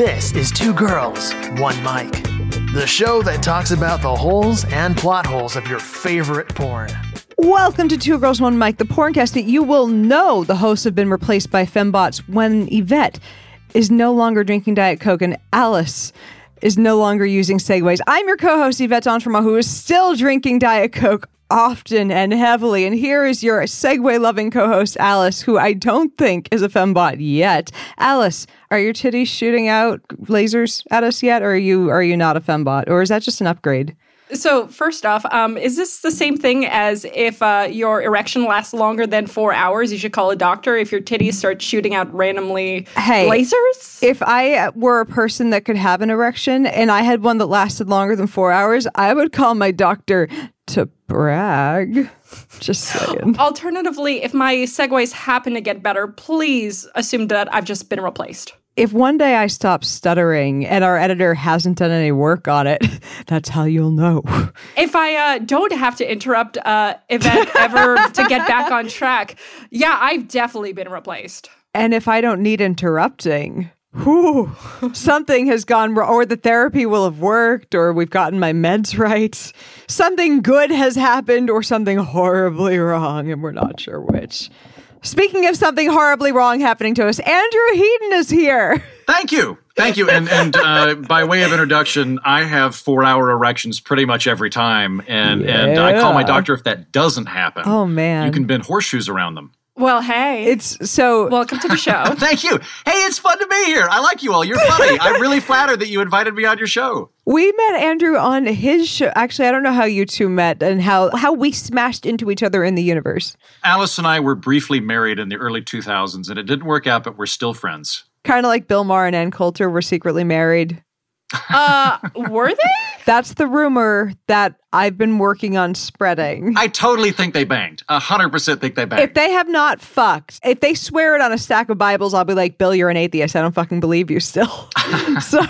This is Two Girls, One Mic, the show that talks about the holes and plot holes of your favorite porn. Welcome to Two Girls One Mic, the porncast that you will know the hosts have been replaced by fembots when Yvette is no longer drinking Diet Coke and Alice is no longer using segways. I'm your co-host Yvette d'Entremont, who is still drinking Diet Coke often and heavily. And here is your Segway loving co host, Alice, who I don't think is a fembot yet. Alice, are your titties shooting out lasers at us yet, or are you are you not a fembot? Or is that just an upgrade? So first off, um, is this the same thing as if uh, your erection lasts longer than four hours? You should call a doctor if your titties start shooting out randomly hey, lasers. If I were a person that could have an erection and I had one that lasted longer than four hours, I would call my doctor to brag. Just saying. Alternatively, if my segways happen to get better, please assume that I've just been replaced. If one day I stop stuttering and our editor hasn't done any work on it, that's how you'll know. If I uh, don't have to interrupt uh, Yvette ever to get back on track, yeah, I've definitely been replaced. And if I don't need interrupting, whew, something has gone wrong, or the therapy will have worked, or we've gotten my meds right. Something good has happened, or something horribly wrong, and we're not sure which. Speaking of something horribly wrong happening to us, Andrew Heaton is here. Thank you. Thank you. And and uh, by way of introduction, I have four hour erections pretty much every time. And yeah. and I call my doctor if that doesn't happen. Oh man. You can bend horseshoes around them. Well, hey. It's so. Welcome to the show. Thank you. Hey, it's fun to be here. I like you all. You're funny. I'm really flattered that you invited me on your show. We met Andrew on his show. Actually, I don't know how you two met and how, how we smashed into each other in the universe. Alice and I were briefly married in the early 2000s, and it didn't work out, but we're still friends. Kind of like Bill Maher and Ann Coulter were secretly married. Uh, were they? That's the rumor that I've been working on spreading. I totally think they banged. A hundred percent think they banged. If they have not fucked, if they swear it on a stack of Bibles, I'll be like, Bill, you're an atheist. I don't fucking believe you still. so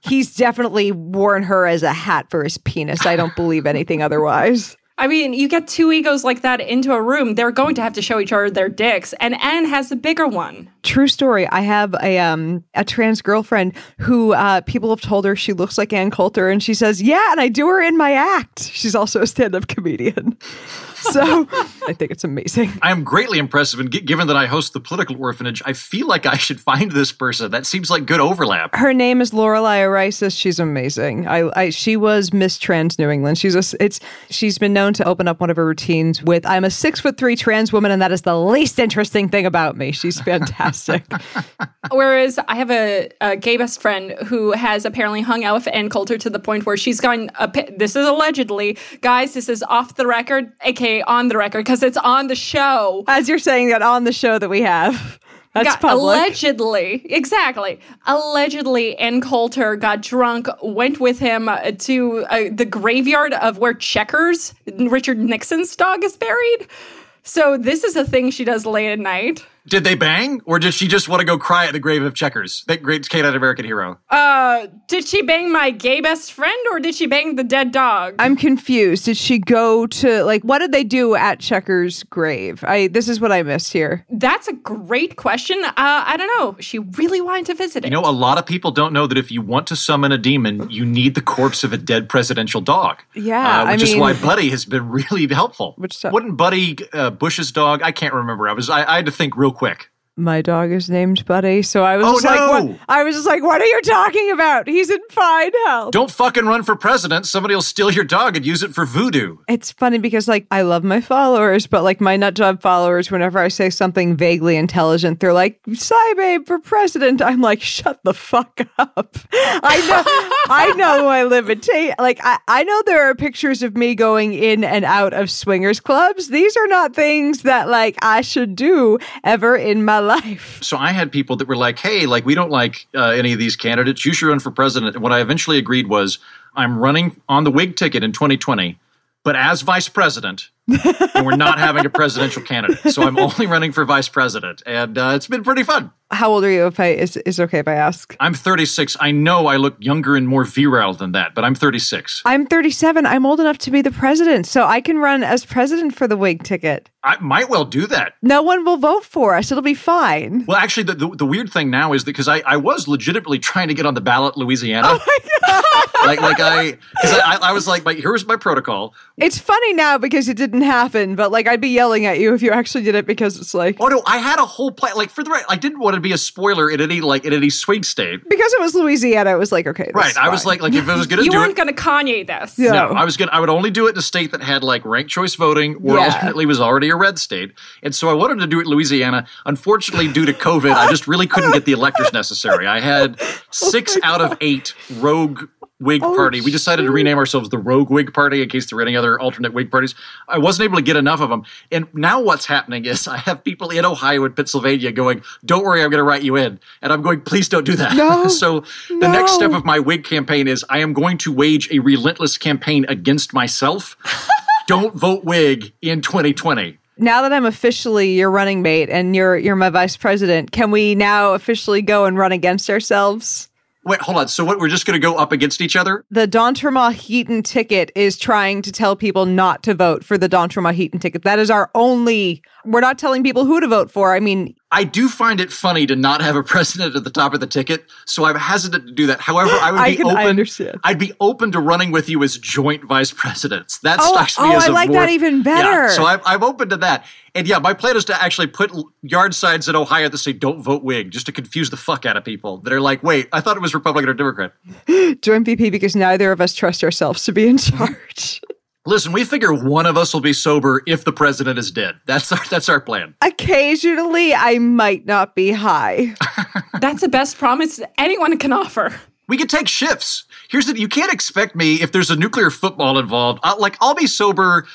he's definitely worn her as a hat for his penis. I don't believe anything otherwise. I mean, you get two egos like that into a room, they're going to have to show each other their dicks, and Anne has the bigger one. True story. I have a um a trans girlfriend who uh, people have told her she looks like Ann Coulter, and she says, "Yeah, and I do her in my act." She's also a stand-up comedian. So I think it's amazing. I am greatly impressive, and given that I host the political orphanage, I feel like I should find this person. That seems like good overlap. Her name is Lorelei Erisis. She's amazing. I, I she was Miss Trans New England. She's a it's she's been known to open up one of her routines with "I'm a six foot three trans woman, and that is the least interesting thing about me." She's fantastic. Whereas I have a, a, gay best friend who has apparently hung out with Ann Coulter to the point where she's gone. A, this is allegedly, guys. This is off the record, aka on the record because it's on the show. As you're saying that on the show that we have. That's got, public. Allegedly, exactly. Allegedly, Ann Coulter got drunk, went with him uh, to uh, the graveyard of where Checkers, Richard Nixon's dog, is buried. So this is a thing she does late at night. Did they bang, or did she just want to go cry at the grave of Checkers, that great Canadian American hero? Uh, did she bang my gay best friend, or did she bang the dead dog? I'm confused. Did she go to like what did they do at Checkers' grave? I this is what I missed here. That's a great question. Uh, I don't know. She really wanted to visit it. You know, a lot of people don't know that if you want to summon a demon, you need the corpse of a dead presidential dog. Yeah, uh, which I is mean, why Buddy has been really helpful. Which wouldn't Buddy uh, Bush's dog? I can't remember. I was I, I had to think real real quick my dog is named Buddy. So I was oh, just no. like, what? I was just like, what are you talking about? He's in fine health. Don't fucking run for president. Somebody will steal your dog and use it for voodoo. It's funny because like I love my followers, but like my nut job followers, whenever I say something vaguely intelligent, they're like, "SciBabe for president." I'm like, shut the fuck up. I know, I know my limitation. Like I, I know there are pictures of me going in and out of swingers clubs. These are not things that like I should do ever in my life life. So I had people that were like, hey, like, we don't like uh, any of these candidates. You should run for president. And what I eventually agreed was I'm running on the Whig ticket in 2020, but as vice president. and we're not having a presidential candidate. So I'm only running for vice president. And uh, it's been pretty fun. How old are you? If I is is it okay if I ask? I'm 36. I know I look younger and more virile than that, but I'm 36. I'm 37. I'm old enough to be the president, so I can run as president for the Whig ticket. I might well do that. No one will vote for us. It'll be fine. Well, actually, the, the, the weird thing now is that because I, I was legitimately trying to get on the ballot Louisiana. Oh like, like I, because I, I was like, my, here's my protocol. It's funny now because it didn't happen, but like I'd be yelling at you if you actually did it because it's like Oh no, I had a whole plan. Like for the right, I didn't want to be a spoiler in any like in any swing state. because it was Louisiana. It was like okay, this Right. is I was like, like if I was gonna You do weren't it. going to Kanye this. Yeah. No, I was gonna. I would only do it in a state that had like ranked choice voting, or Yeah. alternately was already a red state. And so I wanted to do it in Louisiana. Unfortunately, due to COVID, I just really couldn't get the electors necessary. I had oh six out of eight rogue Whig oh, party. We decided to rename ourselves the Rogue Whig Party in case there were any other alternate Whig parties. I wasn't able to get enough of them. And now what's happening is I have people in Ohio and Pennsylvania going, "Don't worry, I'm going to write you in," and I'm going, "Please don't do that." No. so the next step of my Whig campaign is I am going to wage a relentless campaign against myself. Don't vote Whig in 2020. now that I'm officially your running mate and you're you're my vice president, can we now officially go and run against ourselves? Wait, hold on. So what? We're just going to go up against each other? The d'Entremont Heaton ticket is trying to tell people not to vote for the d'Entremont Heaton ticket. That is our only. We're not telling people who to vote for. I mean, I do find it funny to not have a president at the top of the ticket, so I'm hesitant to do that. However, I would I be can- I open. understand. I'd be open to running with you as joint vice presidents. That Oh, strikes me oh, as I a like more- that even Yeah, better. so I'm, I'm open to that. And yeah, my plan is to actually put yard signs in Ohio that say "Don't vote Whig," just to confuse the fuck out of people that are like, "Wait, I thought it was Republican or Democrat." join VP because neither of us trust ourselves to be in charge. Listen, we figure one of us will be sober if the president is dead. That's our that's our plan. Occasionally, I might not be high. That's the best promise anyone can offer. We could take shifts. Here's the you can't expect me if there's a nuclear football involved. I'll, like I'll be sober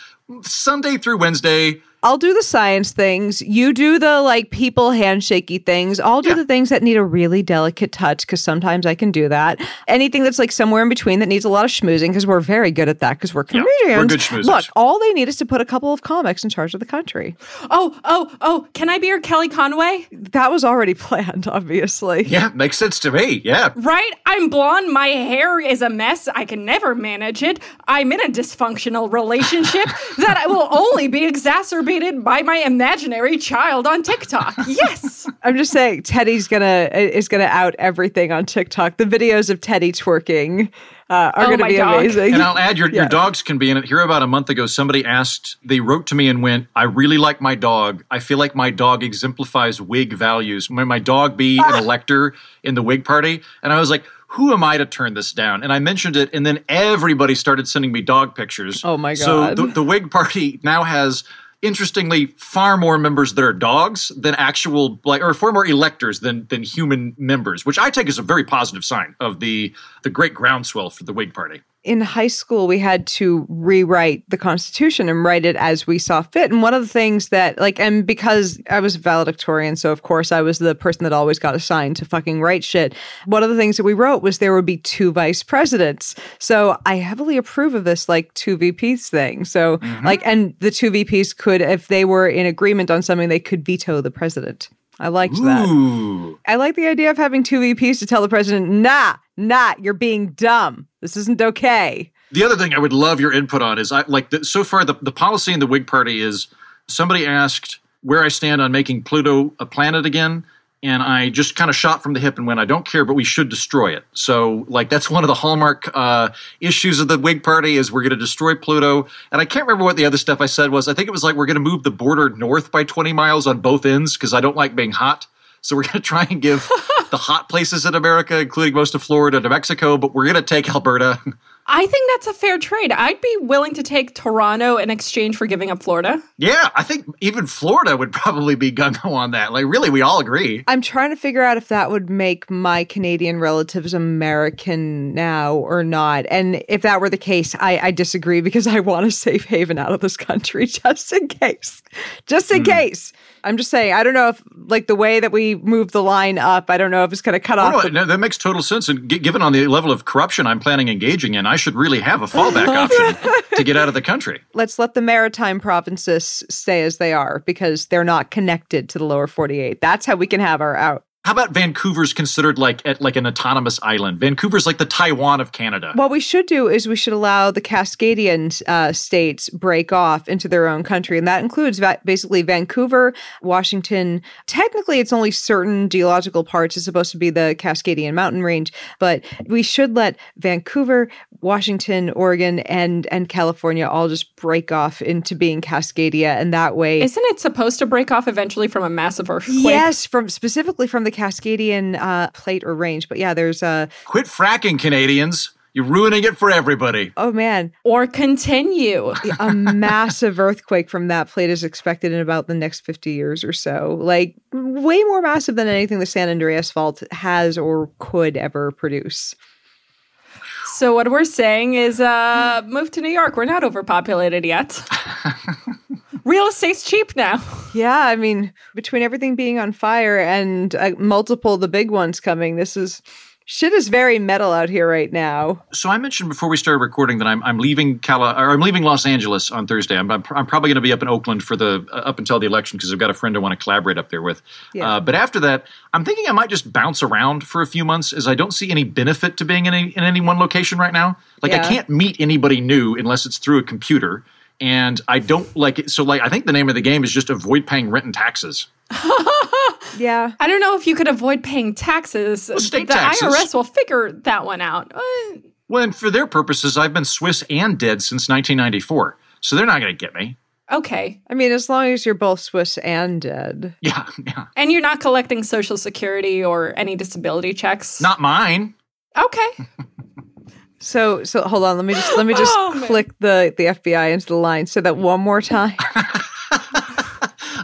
Sunday through Wednesday. I'll do the science things. You do the like people handshaky things. I'll do Yeah. the things that need a really delicate touch because sometimes I can do that. Anything that's like somewhere in between that needs a lot of schmoozing because we're very good at that because we're Yeah, comedians. we're good schmoozers. Look, all they need is to put a couple of comics in charge of the country. Oh, oh, oh, can I be your Kelly Conway? That was already planned, obviously. Yeah, makes sense to me. Yeah. Right? I'm blonde. My hair is a mess. I can never manage it. I'm in a dysfunctional relationship that I will only be exacerbated by my imaginary child on TikTok. Yes. I'm just saying, Teddy's gonna is gonna out everything on TikTok. The videos of Teddy twerking uh, are Oh, gonna be dog. amazing. And I'll add your, your dogs can be in it. Here about a month ago, somebody asked, they wrote to me and went, I really like my dog. I feel like my dog exemplifies Whig values. May my dog be Ah. an elector in the Whig party? And I was like, who am I to turn this down? And I mentioned it, and then everybody started sending me dog pictures. Oh my So God. the, the Whig party now has interestingly far more members that are dogs than actual like or far more electors than than human members which i take as a very positive sign of the the great groundswell for the whig party in high school we had to rewrite the constitution and write it as we saw fit. And one of the things that like and because i was valedictorian so of course i was the person that always got assigned to fucking write shit one of the things that we wrote was there would be two vice presidents. So i heavily approve of this like two vps thing. So mm-hmm. like and the two vps could if they were in agreement on something they could veto the president. I liked that. Ooh. I like the idea of having two VPs to tell the president, nah, nah, you're being dumb. This isn't okay. the other thing i would love your input on is i like the, so far the, the policy in the whig party is somebody asked where i stand on making pluto a planet again and i just kind of shot from the hip and went i don't care but we should destroy it. So like that's one of the hallmark uh, issues of the whig party is we're going to destroy pluto. And i can't remember what the other stuff i said was. I think it was like we're going to move the border north by 20 miles on both ends because i don't like being hot so we're going to try and give the hot places in america including most of florida to mexico but we're going to take alberta I think that's a fair trade. I'd be willing to take Toronto in exchange for giving up Florida. Yeah, I think even Florida would probably be gung ho on that. Like, really, we all agree. I'm trying to figure out if that would make my Canadian relatives American now or not. And if that were the case, I, I disagree because I want a safe haven out of this country just in case. Just in hmm. case. I'm just saying, I don't know if, like, the way that we move the line up, I don't know if it's going to cut Oh, off. no, the- no, that makes total sense. And g- given on the level of corruption I'm planning engaging in, I should really have a fallback option to get out of the country. let's let the maritime provinces stay as they are because they're not connected to the lower 48. That's how we can have our out. How about Vancouver's considered like at like an autonomous island? Vancouver's like the Taiwan of Canada. What we should do is we should allow the Cascadian uh, states break off into their own country, and that includes va- basically Vancouver, Washington. Technically, it's only certain geological parts. It's supposed to be the Cascadian mountain range, but we should let Vancouver, Washington, Oregon, and and California all just break off into being Cascadia, and that way, Isn't it supposed to break off eventually from a massive earthquake? yes, from specifically from the Cascadian uh, plate or range. But yeah, there's a Quit fracking, Canadians. You're ruining it for everybody. oh man, Or continue. a massive earthquake from that plate is expected in about the next 50 years or so. Like, way more massive than anything the San Andreas Fault has or could ever produce. So what we're saying is uh move to New York. We're not overpopulated yet. Real estate's cheap now. Yeah, I mean, between everything being on fire and uh, multiple the big ones coming, this is shit is very metal out here right now. So I mentioned before we started recording that I'm I'm leaving Cali- or I'm leaving Los Angeles on Thursday. I'm I'm, I'm probably going to be up in Oakland for the uh, up until the election because I've got a friend I want to collaborate up there with. Yeah. Uh, but after that, I'm thinking I might just bounce around for a few months, as I don't see any benefit to being in any, in any one location right now. Like I can't meet anybody new unless it's through a computer, and I don't like it. So like I think the name of the game is just avoid paying rent and taxes. Yeah. I don't know if you could avoid paying taxes. state the taxes. IRS will figure that one out. Uh, Well, and for their purposes, I've been Swiss and dead since 1994, so they're not going to get me. okay. I mean, as long as you're both Swiss and dead. Yeah, yeah. And you're not collecting social security or any disability checks. Not mine. Okay. So, so hold on. Let me just let me just Oh, man. click the the FBI into the line. Say that one more time.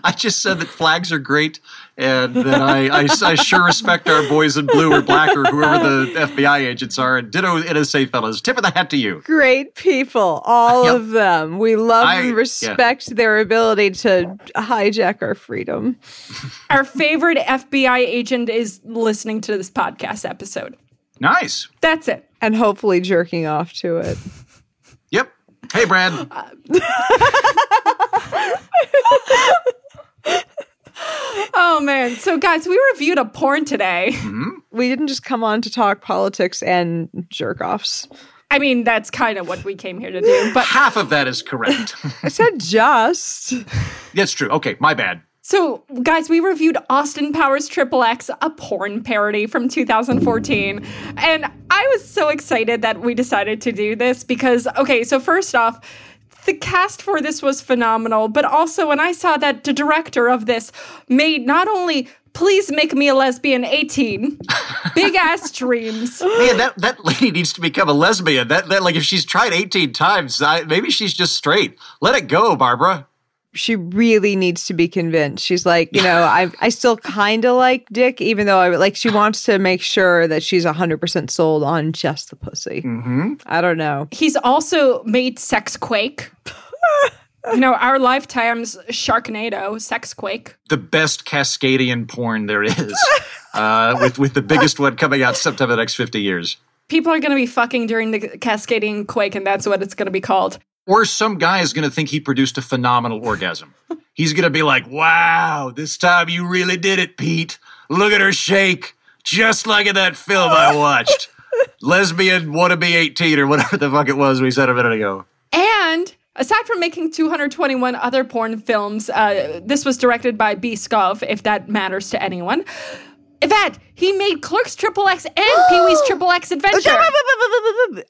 I just said that flags are great, and that I, I, I sure respect our boys in blue or black or whoever the FBI agents are. And ditto NSA fellas. Tip of the hat to you. Great people, all Yep. of them. We love I- and yeah. respect their ability to hijack our freedom. Our favorite FBI agent is listening to this podcast episode. Nice. That's it. And hopefully jerking off to it. Yep. Hey, Brad. Oh man. So guys, we reviewed a porn today. Mm-hmm. We didn't just come on to talk politics and jerk offs. I mean, that's kind of what we came here to do. But Half of that is correct. I said just. That's true. Okay, my bad. So guys, we reviewed Austin Powers Triple X, a porn parody from 2014. And I was so excited that we decided to do this because okay, so first off, the cast for this was phenomenal, but also when I saw that the director of this made not only Please make me a lesbian 18. Big ass dreams. Yeah, that, that lady needs to become a lesbian. That, that like if she's tried 18 times, I, maybe she's just straight. Let it go, Barbara. She really needs to be convinced. She's like, you know, I I still kind of like Dick, even though I like. She wants to make sure that she's hundred percent sold on just the pussy. Mm-hmm. I don't know. He's also made Sex Quake. you know, our lifetime's Sharknado, Sex Quake. The best Cascadian porn there is, uh, with with the biggest one coming out sometime in the next 50 years. People are going to be fucking during the Cascading Quake, and that's what it's going to be called. Or some guy is going to think he produced a phenomenal orgasm. He's going to be like, wow, this time you really did it, Pete. Look at her shake, just like in that film I watched. Lesbian wannabe 18 or whatever the fuck it was we said a minute ago. And aside from making 221 other porn films, uh, this was directed by B. Scov, if that matters to anyone. Yvette, he made Clerks Triple X and Pee Wee's Triple X Adventure.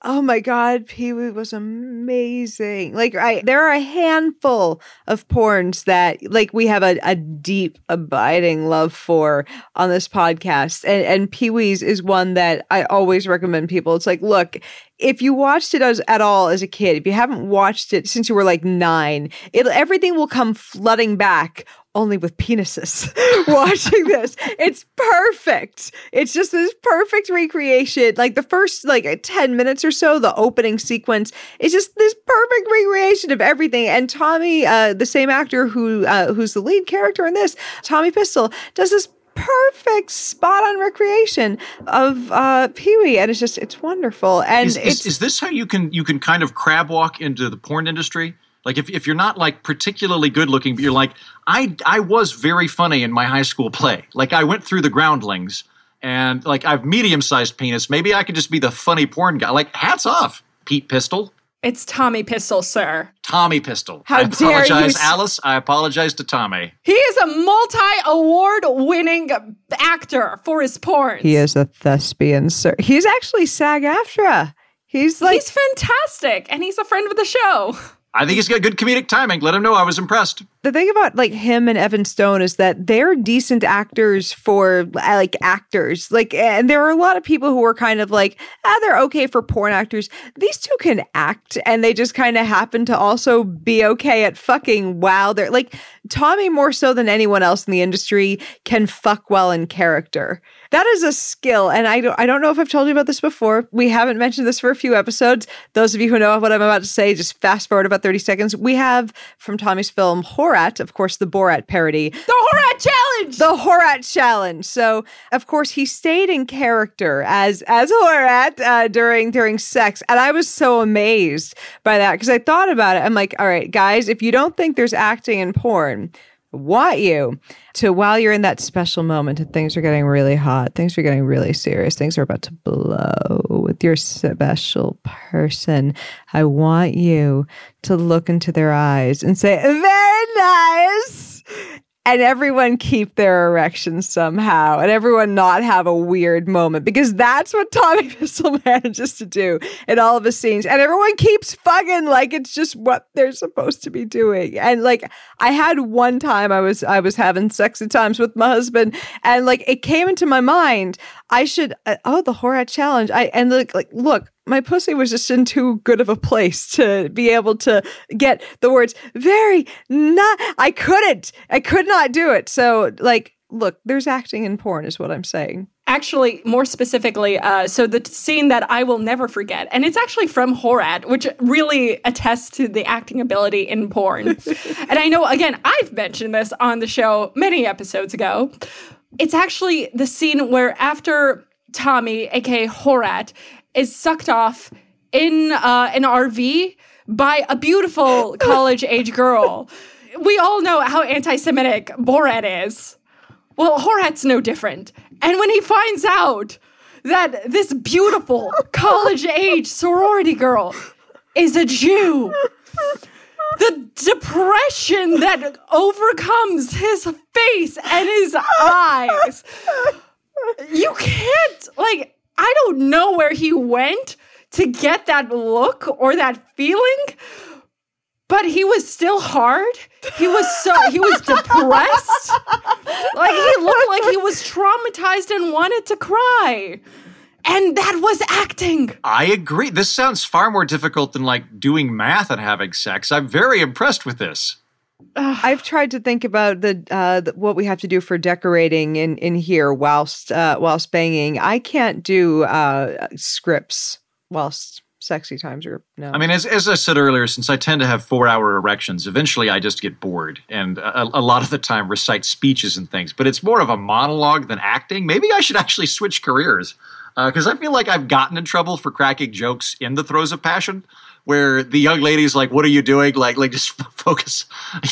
Oh my god, Pee Wee was amazing. Like I there are a handful of porns that like we have a, a deep abiding love for on this podcast. And and Pee Wee's is one that I always recommend people. It's like, look, if you watched it as at all as a kid, if you haven't watched it since you were like nine, it everything will come flooding back only with penises watching this. It's perfect. It's just this perfect recreation. Like the first like 10 minutes or so, the opening sequence is just this perfect recreation of everything. And Tommy, uh, the same actor who uh, who's the lead character in this, Tommy Pistol, does this perfect spot on recreation of uh Pee-wee and it's just it's wonderful and Is, it's is, is this how you can you can kind of crab walk into the porn industry? Like if, if you're not like particularly good looking, but you're like, I I was very funny in my high school play. Like I went through the groundlings and like I've medium sized penis. Maybe I could just be the funny porn guy. Like hats off, Pete Pistol. It's Tommy Pistol, sir. Tommy Pistol. How I dare you apologize, s- Alice. I apologize to Tommy. He is a multi-award winning actor for his porn. He is a thespian, sir. He's actually SAG AFTRA. He's like he's fantastic, and he's a friend of the show. I think he's got good comedic timing. Let him know I was impressed. the thing about like him and Evan Stone is that they're decent actors for uh, like actors. Like, and there are a lot of people who are kind of like, ah, they're okay for porn actors. These two can act, and they just kind of happen to also be okay at fucking wow. They're like Tommy more so than anyone else in the industry can fuck well in character. That is a skill, and I don't I don't know if I've told you about this before. We haven't mentioned this for a few episodes. Those of you who know what I'm about to say, just fast forward about 30 seconds. We have from Tommy's film Horat, of course, the Borat parody, The Horat Challenge. the Horat challenge. So, of course, he stayed in character as as Horat uh, during during sex, and I was so amazed by that because I thought about it. I'm like, all right, guys, if you don't think there's acting in porn. Want you to while you're in that special moment and things are getting really hot, things are getting really serious, things are about to blow with your special person. I want you to look into their eyes and say, Very nice and everyone keep their erections somehow and everyone not have a weird moment because that's what Tommy Pistol manages to do in all of his scenes and everyone keeps fucking like it's just what they're supposed to be doing and like I had one time I was I was having sex at times with my husband and like it came into my mind I should uh, oh the Horat challenge I and like like look my pussy was just in too good of a place to be able to get the words very not I couldn't I could not do it so like look there's acting in porn is what I'm saying actually, more specifically, uh, so the scene that I will never forget, and it's actually from Horat, which really attests to the acting ability in porn. and I know, again, I've mentioned this on the show many episodes ago. It's actually the scene where after Tommy, aka Horat, is sucked off in uh, an RV by a beautiful college age girl. We all know how anti Semitic Borat is. Well, Horat's no different. And when he finds out that this beautiful college age sorority girl is a Jew, the depression that overcomes his face and his eyes. You can't, like, I don't know where he went to get that look or that feeling, but he was still hard. He was so, he was depressed. Like, he looked like he was traumatized and wanted to cry. And that was acting. I agree. This sounds far more difficult than like doing math and having sex. I'm very impressed with this. I've tried to think about the, uh, the what we have to do for decorating in in here whilst uh, whilst banging. I can't do uh, scripts whilst sexy times are no. I mean, as, as I said earlier, since I tend to have four hour erections, eventually I just get bored and a, a lot of the time recite speeches and things. But it's more of a monologue than acting. Maybe I should actually switch careers because I feel like I've gotten in trouble for cracking jokes in the throes of passion. Where the young lady's like, "What are you doing?" Like, like just f- focus,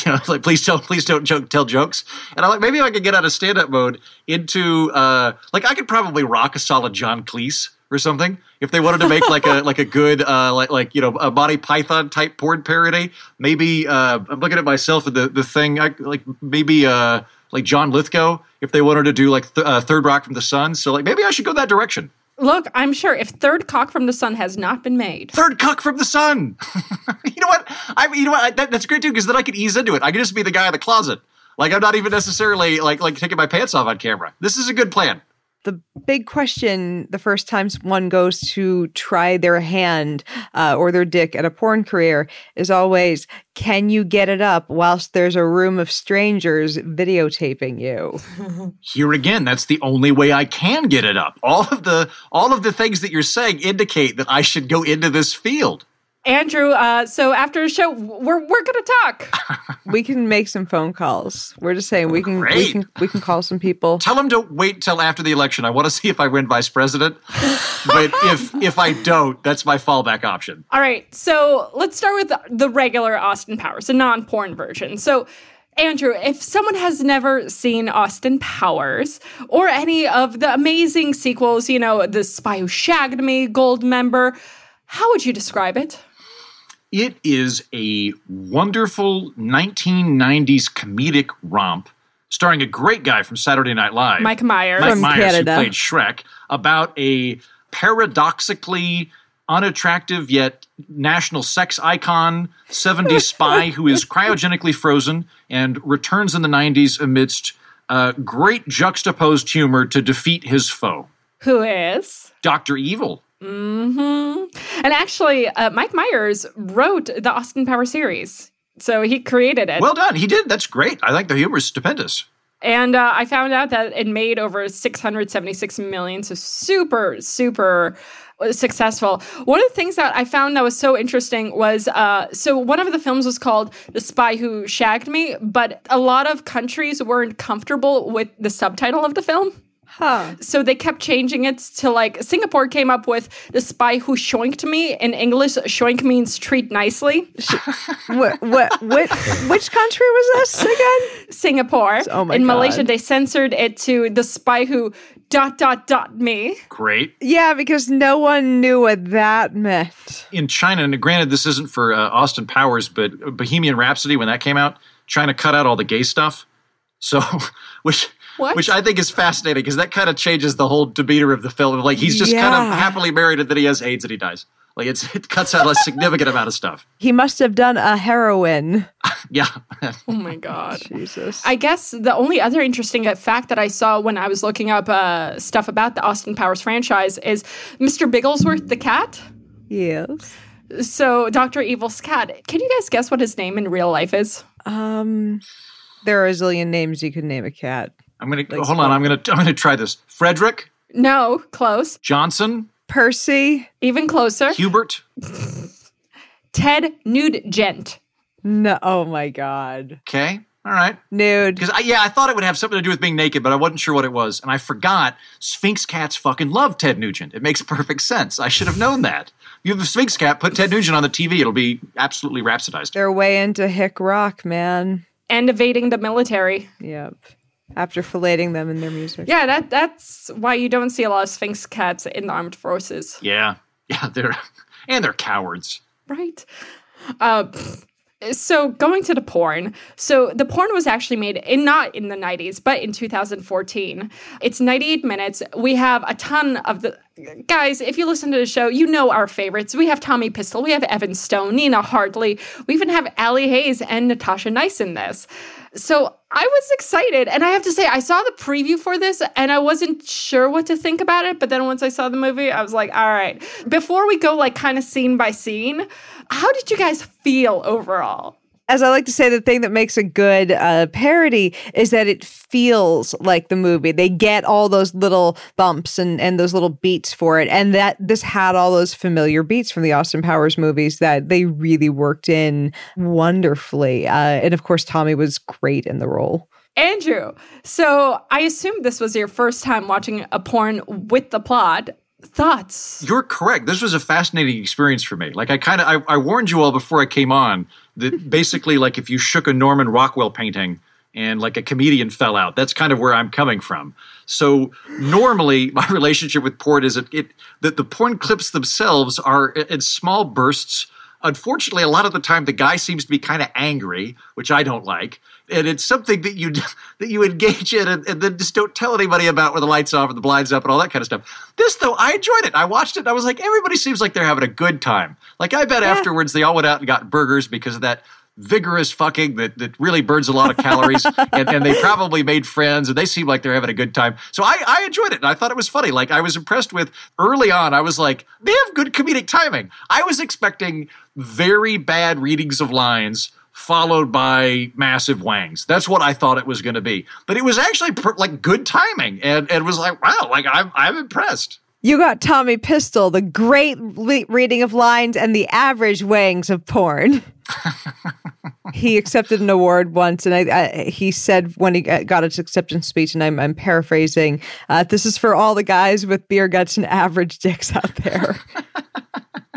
you know, like please don't, please don't joke, tell jokes. And I'm like, maybe I could get out of stand up mode into, uh, like, I could probably rock a solid John Cleese or something if they wanted to make like a like a good uh like like you know a Monty Python type porn parody. Maybe uh I'm looking at myself and the the thing I, like maybe uh like John Lithgow if they wanted to do like th- uh, Third Rock from the Sun. So like maybe I should go that direction. Look, I'm sure if Third Cock from the Sun has not been made, Third Cock from the Sun. you know what? I you know what I, that, that's great too because then I could ease into it. I could just be the guy in the closet. Like I'm not even necessarily like like taking my pants off on camera. This is a good plan. The big question the first time one goes to try their hand uh, or their dick at a porn career is always can you get it up whilst there's a room of strangers videotaping you? Here again that's the only way i can get it up. All of the all of the things that you're saying indicate that i should go into this field Andrew, uh, so after the show, we're we're gonna talk. We can make some phone calls. We're just saying we can we can we can call some people. Tell them to wait till after the election. I want to see if I win vice president. but if if I don't, that's my fallback option. All right, so let's start with the, the regular Austin Powers, the non-porn version. So. Andrew, if someone has never seen Austin Powers or any of the amazing sequels, you know, The Spy Who Shagged Me, Goldmember, how would you describe it? It is a wonderful 1990s comedic romp starring a great guy from Saturday Night Live, Mike Myers. Mike From Myers, Canada. who played Shrek, about a paradoxically unattractive yet national sex icon 70s spy who is cryogenically frozen and returns in the 90s amidst uh, great juxtaposed humor to defeat his foe, Who is? Dr. Evil. And actually, uh, Mike Myers wrote the Austin Power series. So he created it. Well done. He did. That's great. I think the humor is stupendous. And uh, I found out that it made over 676 million. So super, super uh, successful. One of the things that I found that was so interesting was uh, so one of the films was called The Spy Who Shagged Me, but a lot of countries weren't comfortable with the subtitle of the film. Huh. So they kept changing it to like Singapore came up with The Spy Who Shioked Me. In English, shiok means treat nicely. what, what, what, which country was this again? Singapore. Oh my In Malaysia, they censored it to The Spy Who dot dot dot me. Great. Yeah, because no one knew what that meant. in China, and granted, this isn't for uh, Austin Powers, but Bohemian Rhapsody, when that came out, China cut out all the gay stuff. So, which What? which I think is fascinating because that kind of changes the whole demeanor of the film. Like he's just kind of happily married, and then he has AIDS and he dies. Like it's it cuts out a significant amount of stuff. He must have done a heroin. Yeah, Oh my god. Jesus. I guess the only other interesting fact that I saw when I was looking up uh, stuff about the Austin Powers franchise is Mr. Bigglesworth the cat. yes. So Dr. Evil's cat. Can you guys guess what his name in real life is? Um, there are a zillion names you could name a cat. I'm gonna hold on. I'm gonna I'm gonna try this. Frederick No, close. Johnson, Percy? Even closer. Hubert. Ted Nugent. No. Oh my God. Okay, all right. Nude. Because I, yeah, I thought it would have something to do with being naked, but I wasn't sure what it was, and I forgot. Sphynx cats fucking love Ted Nugent. It makes perfect sense. I should have known that. You have a Sphynx cat, put Ted Nugent on the TV, it'll be absolutely rhapsodized. They're way into hick rock, man. And evading the military. Yep. After filleting them in their music. Yeah, that that's why you don't see a lot of Sphynx cats in the armed forces. Yeah, yeah, they're and they're cowards. Right. Uh, so going to the porn. So the porn was actually made in not in the 90s, but in 2014. It's 98 minutes. We have a ton of the guys. If you listen to the show, you know our favorites. We have Tommy Pistol, we have Evan Stone, Nina Hartley, we even have Allie Haze and Natasha Nice in this. So I was excited, and I have to say, I saw the preview for this, and I wasn't sure what to think about it. But then once I saw the movie, I was like, all right. Before we go, like, kind of scene by scene, how did you guys feel overall? As I like to say, the thing that makes a good uh, parody is that it feels like the movie. They get all those little bumps and, and those little beats for it. And that this had all those familiar beats from the Austin Powers movies that they really worked in wonderfully. Uh, and of course, Tommy was great in the role. Andrew, so I assume this was your first time watching a porn with the plot. Thoughts? You're correct. This was a fascinating experience for me. Like I kind of I, I warned you all before I came on that basically like if you shook a Norman Rockwell painting and like a comedian fell out, that's kind of where I'm coming from. So normally my relationship with porn is it, it that the porn clips themselves are in small bursts. Unfortunately, a lot of the time the guy seems to be kind of angry, which I don't like, and it's something that you that you engage in and, and then just don't tell anybody about when the lights off and the blinds up and all that kind of stuff. This though, I enjoyed it. I watched it. and I was like, everybody seems like they're having a good time. Like I bet afterwards they all went out and got burgers because of that vigorous fucking that, that really burns a lot of calories and, and they probably made friends and they seem like they're having a good time so I, I enjoyed it and i thought it was funny like i was impressed with early on i was like they have good comedic timing i was expecting very bad readings of lines followed by massive wangs that's what i thought it was going to be but it was actually per, like good timing and and was like wow like i'm, I'm impressed You got Tommy Pistol, the great le- reading of lines and the average weighings of porn. he accepted an award once, and I, I, he said when he got his acceptance speech, and I'm, I'm paraphrasing, uh, this is for all the guys with beer guts and average dicks out there.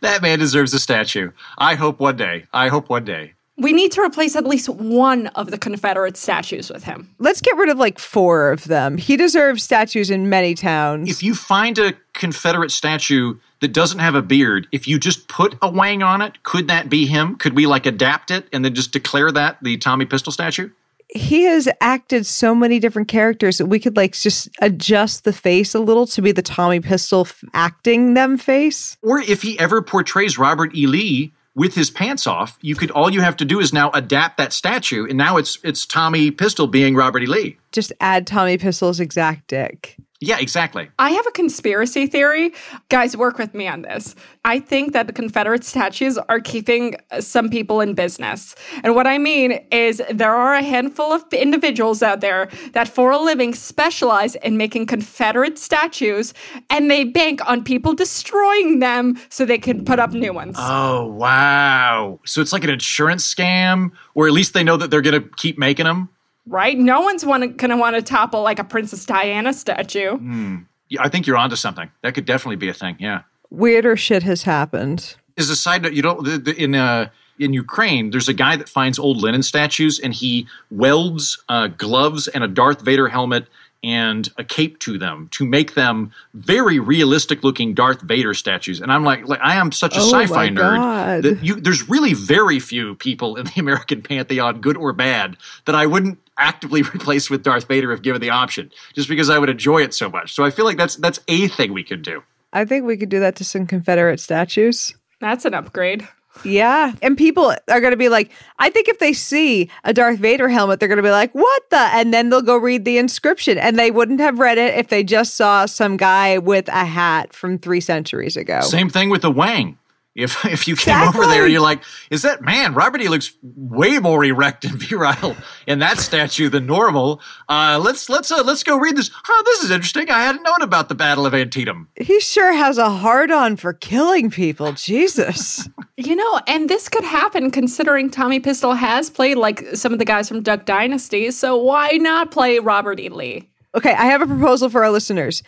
that man deserves a statue. I hope one day. I hope one day. We need to replace at least one of the Confederate statues with him. Let's get rid of like four of them. He deserves statues in many towns. If you find a Confederate statue that doesn't have a beard, if you just put a wang on it, could that be him? Could we like adapt it and then just declare that the Tommy Pistol statue? He has acted so many different characters that we could like just adjust the face a little to be the Tommy Pistol f- acting them face. Or if he ever portrays Robert E. Lee with his pants off, you could all you have to do is now adapt that statue, and now it's it's Tommy Pistol being Robert E. Lee. Just add Tommy Pistol's exact dick. Yeah, exactly. I have a conspiracy theory. Guys, work with me on this. I think that the Confederate statues are keeping some people in business. And what I mean is, there are a handful of individuals out there that, for a living, specialize in making Confederate statues and they bank on people destroying them so they can put up new ones. Oh, wow. So it's like an insurance scam, or at least they know that they're going to keep making them? Right? No one's want going to want to topple like a Princess Diana statue. Mm. Yeah, I think you're onto something. That could definitely be a thing. Yeah. Weirder shit has happened. As a side note, you know, the, the, in uh, in Ukraine, there's a guy that finds old Lenin statues and he welds uh, gloves and a Darth Vader helmet and a cape to them to make them very realistic looking Darth Vader statues. And I'm like, like I am such a Oh sci-fi my nerd God. that you there's really very few people in the American pantheon, good or bad, that I wouldn't actively replace with Darth Vader if given the option, just because I would enjoy it so much. So I feel like that's that's a thing we could do. I think we could do that to some Confederate statues. That's an upgrade. Yeah. And people are going to be like, I think if they see a Darth Vader helmet, they're going to be like, what the? And then they'll go read the inscription. And they wouldn't have read it if they just saw some guy with a hat from three centuries ago. Same thing with the Wang. If if you came over there, Exactly. you're like, is that man? Robert E looks way more erect and virile in that statue than normal. Uh, let's let's uh, let's go read this. Huh, this is interesting. I hadn't known about the Battle of Antietam. He sure has a hard on for killing people. Jesus. You know, and this could happen considering Tommy Pistol has played like some of the guys from Duck Dynasty. So why not play Robert E. Lee? Okay, I have a proposal for our listeners.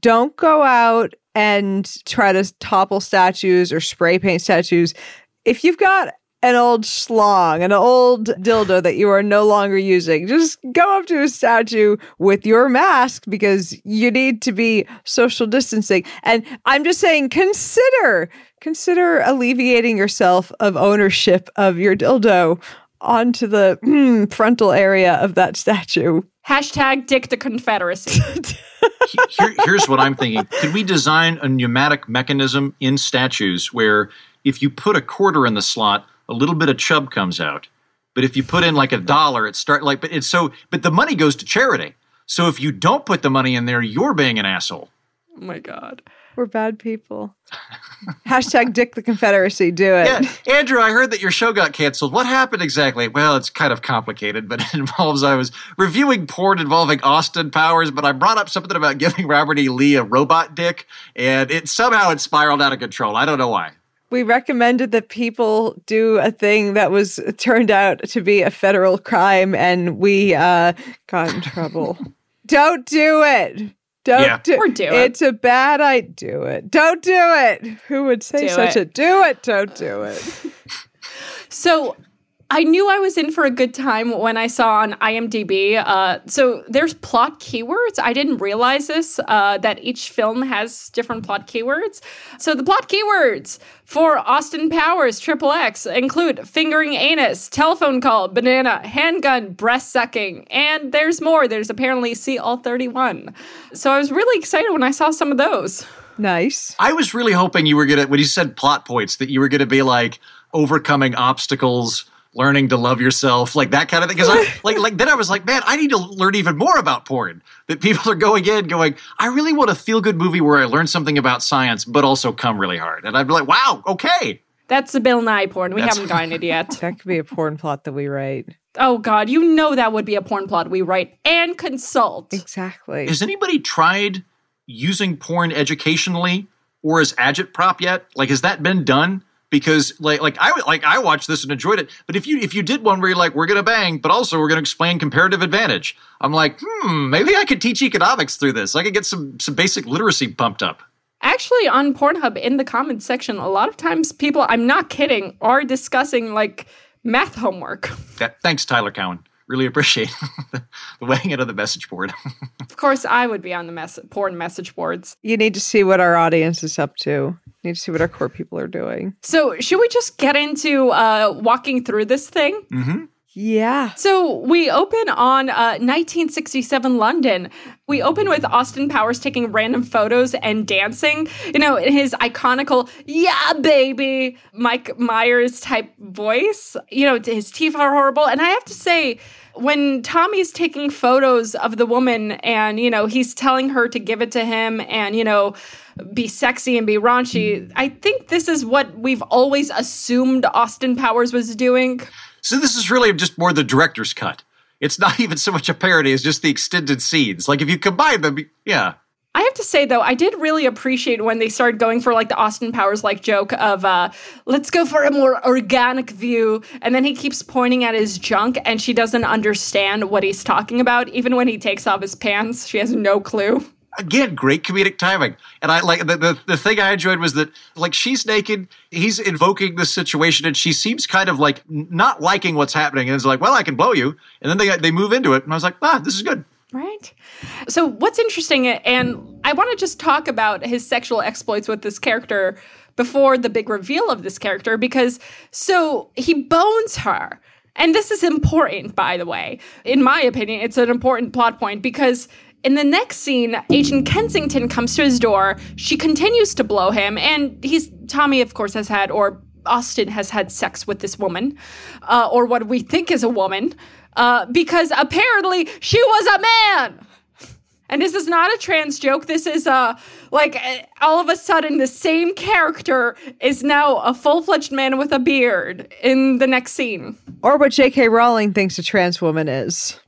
Don't go out and try to topple statues or spray paint statues. If you've got an old schlong, an old dildo that you are no longer using, just go up to a statue with your mask because you need to be social distancing. And I'm just saying, consider, consider alleviating yourself of ownership of your dildo onto the mm, frontal area of that statue. Hashtag Dick the Confederacy. Here, here's what I'm thinking: Could we design a pneumatic mechanism in statues where, if you put a quarter in the slot, a little bit of chub comes out, but if you put in like a dollar, it start like. But it's so. But the money goes to charity. So if you don't put the money in there, you're being an asshole. oh my God. We're bad people. Hashtag Dick the Confederacy. Do it. Yeah, Andrew, I heard that your show got canceled. What happened exactly? Well, it's kind of complicated, but it involves I was reviewing porn involving Austin Powers, but I brought up something about giving Robert E. Lee a robot dick, and it somehow it spiraled out of control. I don't know why. We recommended that people do a thing that was turned out to be a federal crime, and we uh, got in trouble. Don't do it. Don't Yeah. do, Or do it. It's a bad idea. Do it. Don't do it. Who would say Do such it. a do it? Don't do it. So I knew I was in for a good time when I saw on IMDb. Uh, so there's plot keywords. I didn't realize this, uh, that each film has different plot keywords. So the plot keywords for Austin Powers Triple X include fingering anus, telephone call, banana, handgun, breast sucking, and there's more. There's apparently see all 31. So I was really excited when I saw some of those. Nice. I was really hoping you were gonna when you said plot points that you were gonna be like overcoming obstacles. Learning to love yourself, like that kind of thing. Because I like, like then I was like, man, I need to learn even more about porn. That people are going in, going, I really want a feel good movie where I learn something about science, but also come really hard. And I'd be like, wow, okay, That's the Bill Nye porn. We That's- haven't gotten it yet. That could be a porn plot that we write. Oh God, you know that would be a porn plot we write and consult. Exactly. Has anybody tried using porn educationally or as agitprop yet? Like, has that been done? Because like like I like I watched this and enjoyed it. But if you if you did one where you're like we're gonna bang, but also we're gonna explain comparative advantage, I'm like, hmm, maybe I could teach economics through this. I could get some some basic literacy pumped up. Actually, on Pornhub in the comments section, a lot of times people, I'm not kidding, are discussing like math homework. That, thanks, Tyler Cowen. Really appreciate the weighing in on the message board. of course, I would be on the mess- porn message boards. You need to see what our audience is up to. You need to see what our core people are doing. So, should we just get into uh, walking through this thing? mm-hmm. Yeah. So we open on uh, 1967 London. We open with Austin Powers taking random photos and dancing. You know, in his iconical "Yeah, baby" Mike Myers type voice. You know, his teeth are horrible, and I have to say. When Tommy's taking photos of the woman and, you know, he's telling her to give it to him and, you know, be sexy and be raunchy, I think this is what we've always assumed Austin Powers was doing. So this is really just more the director's cut. It's not even so much a parody as just the extended scenes. Like if you combine them, yeah. I have to say though, I did really appreciate when they started going for like the Austin Powers like joke of uh let's go for a more organic view and then he keeps pointing at his junk and she doesn't understand what he's talking about even when he takes off his pants, she has no clue. Again, great comedic timing. And I like the, the the thing I enjoyed was that like she's naked, he's invoking this situation and she seems kind of like not liking what's happening and it's like, "Well, I can blow you." And then they they move into it and I was like, "Ah, this is good." Right. So, what's interesting, and I want to just talk about his sexual exploits with this character before the big reveal of this character, because so he bones her. And this is important, by the way. In my opinion, it's an important plot point because in the next scene, Agent Kensington comes to his door. She continues to blow him, and he's Tommy, of course, has had, or Austin has had sex with this woman, uh, or what we think is a woman uh, because apparently she was a man. And this is not a trans joke. This is uh, like all of a sudden the same character is now a full fledged man with a beard in the next scene. Or what J.K. Rowling thinks a trans woman is.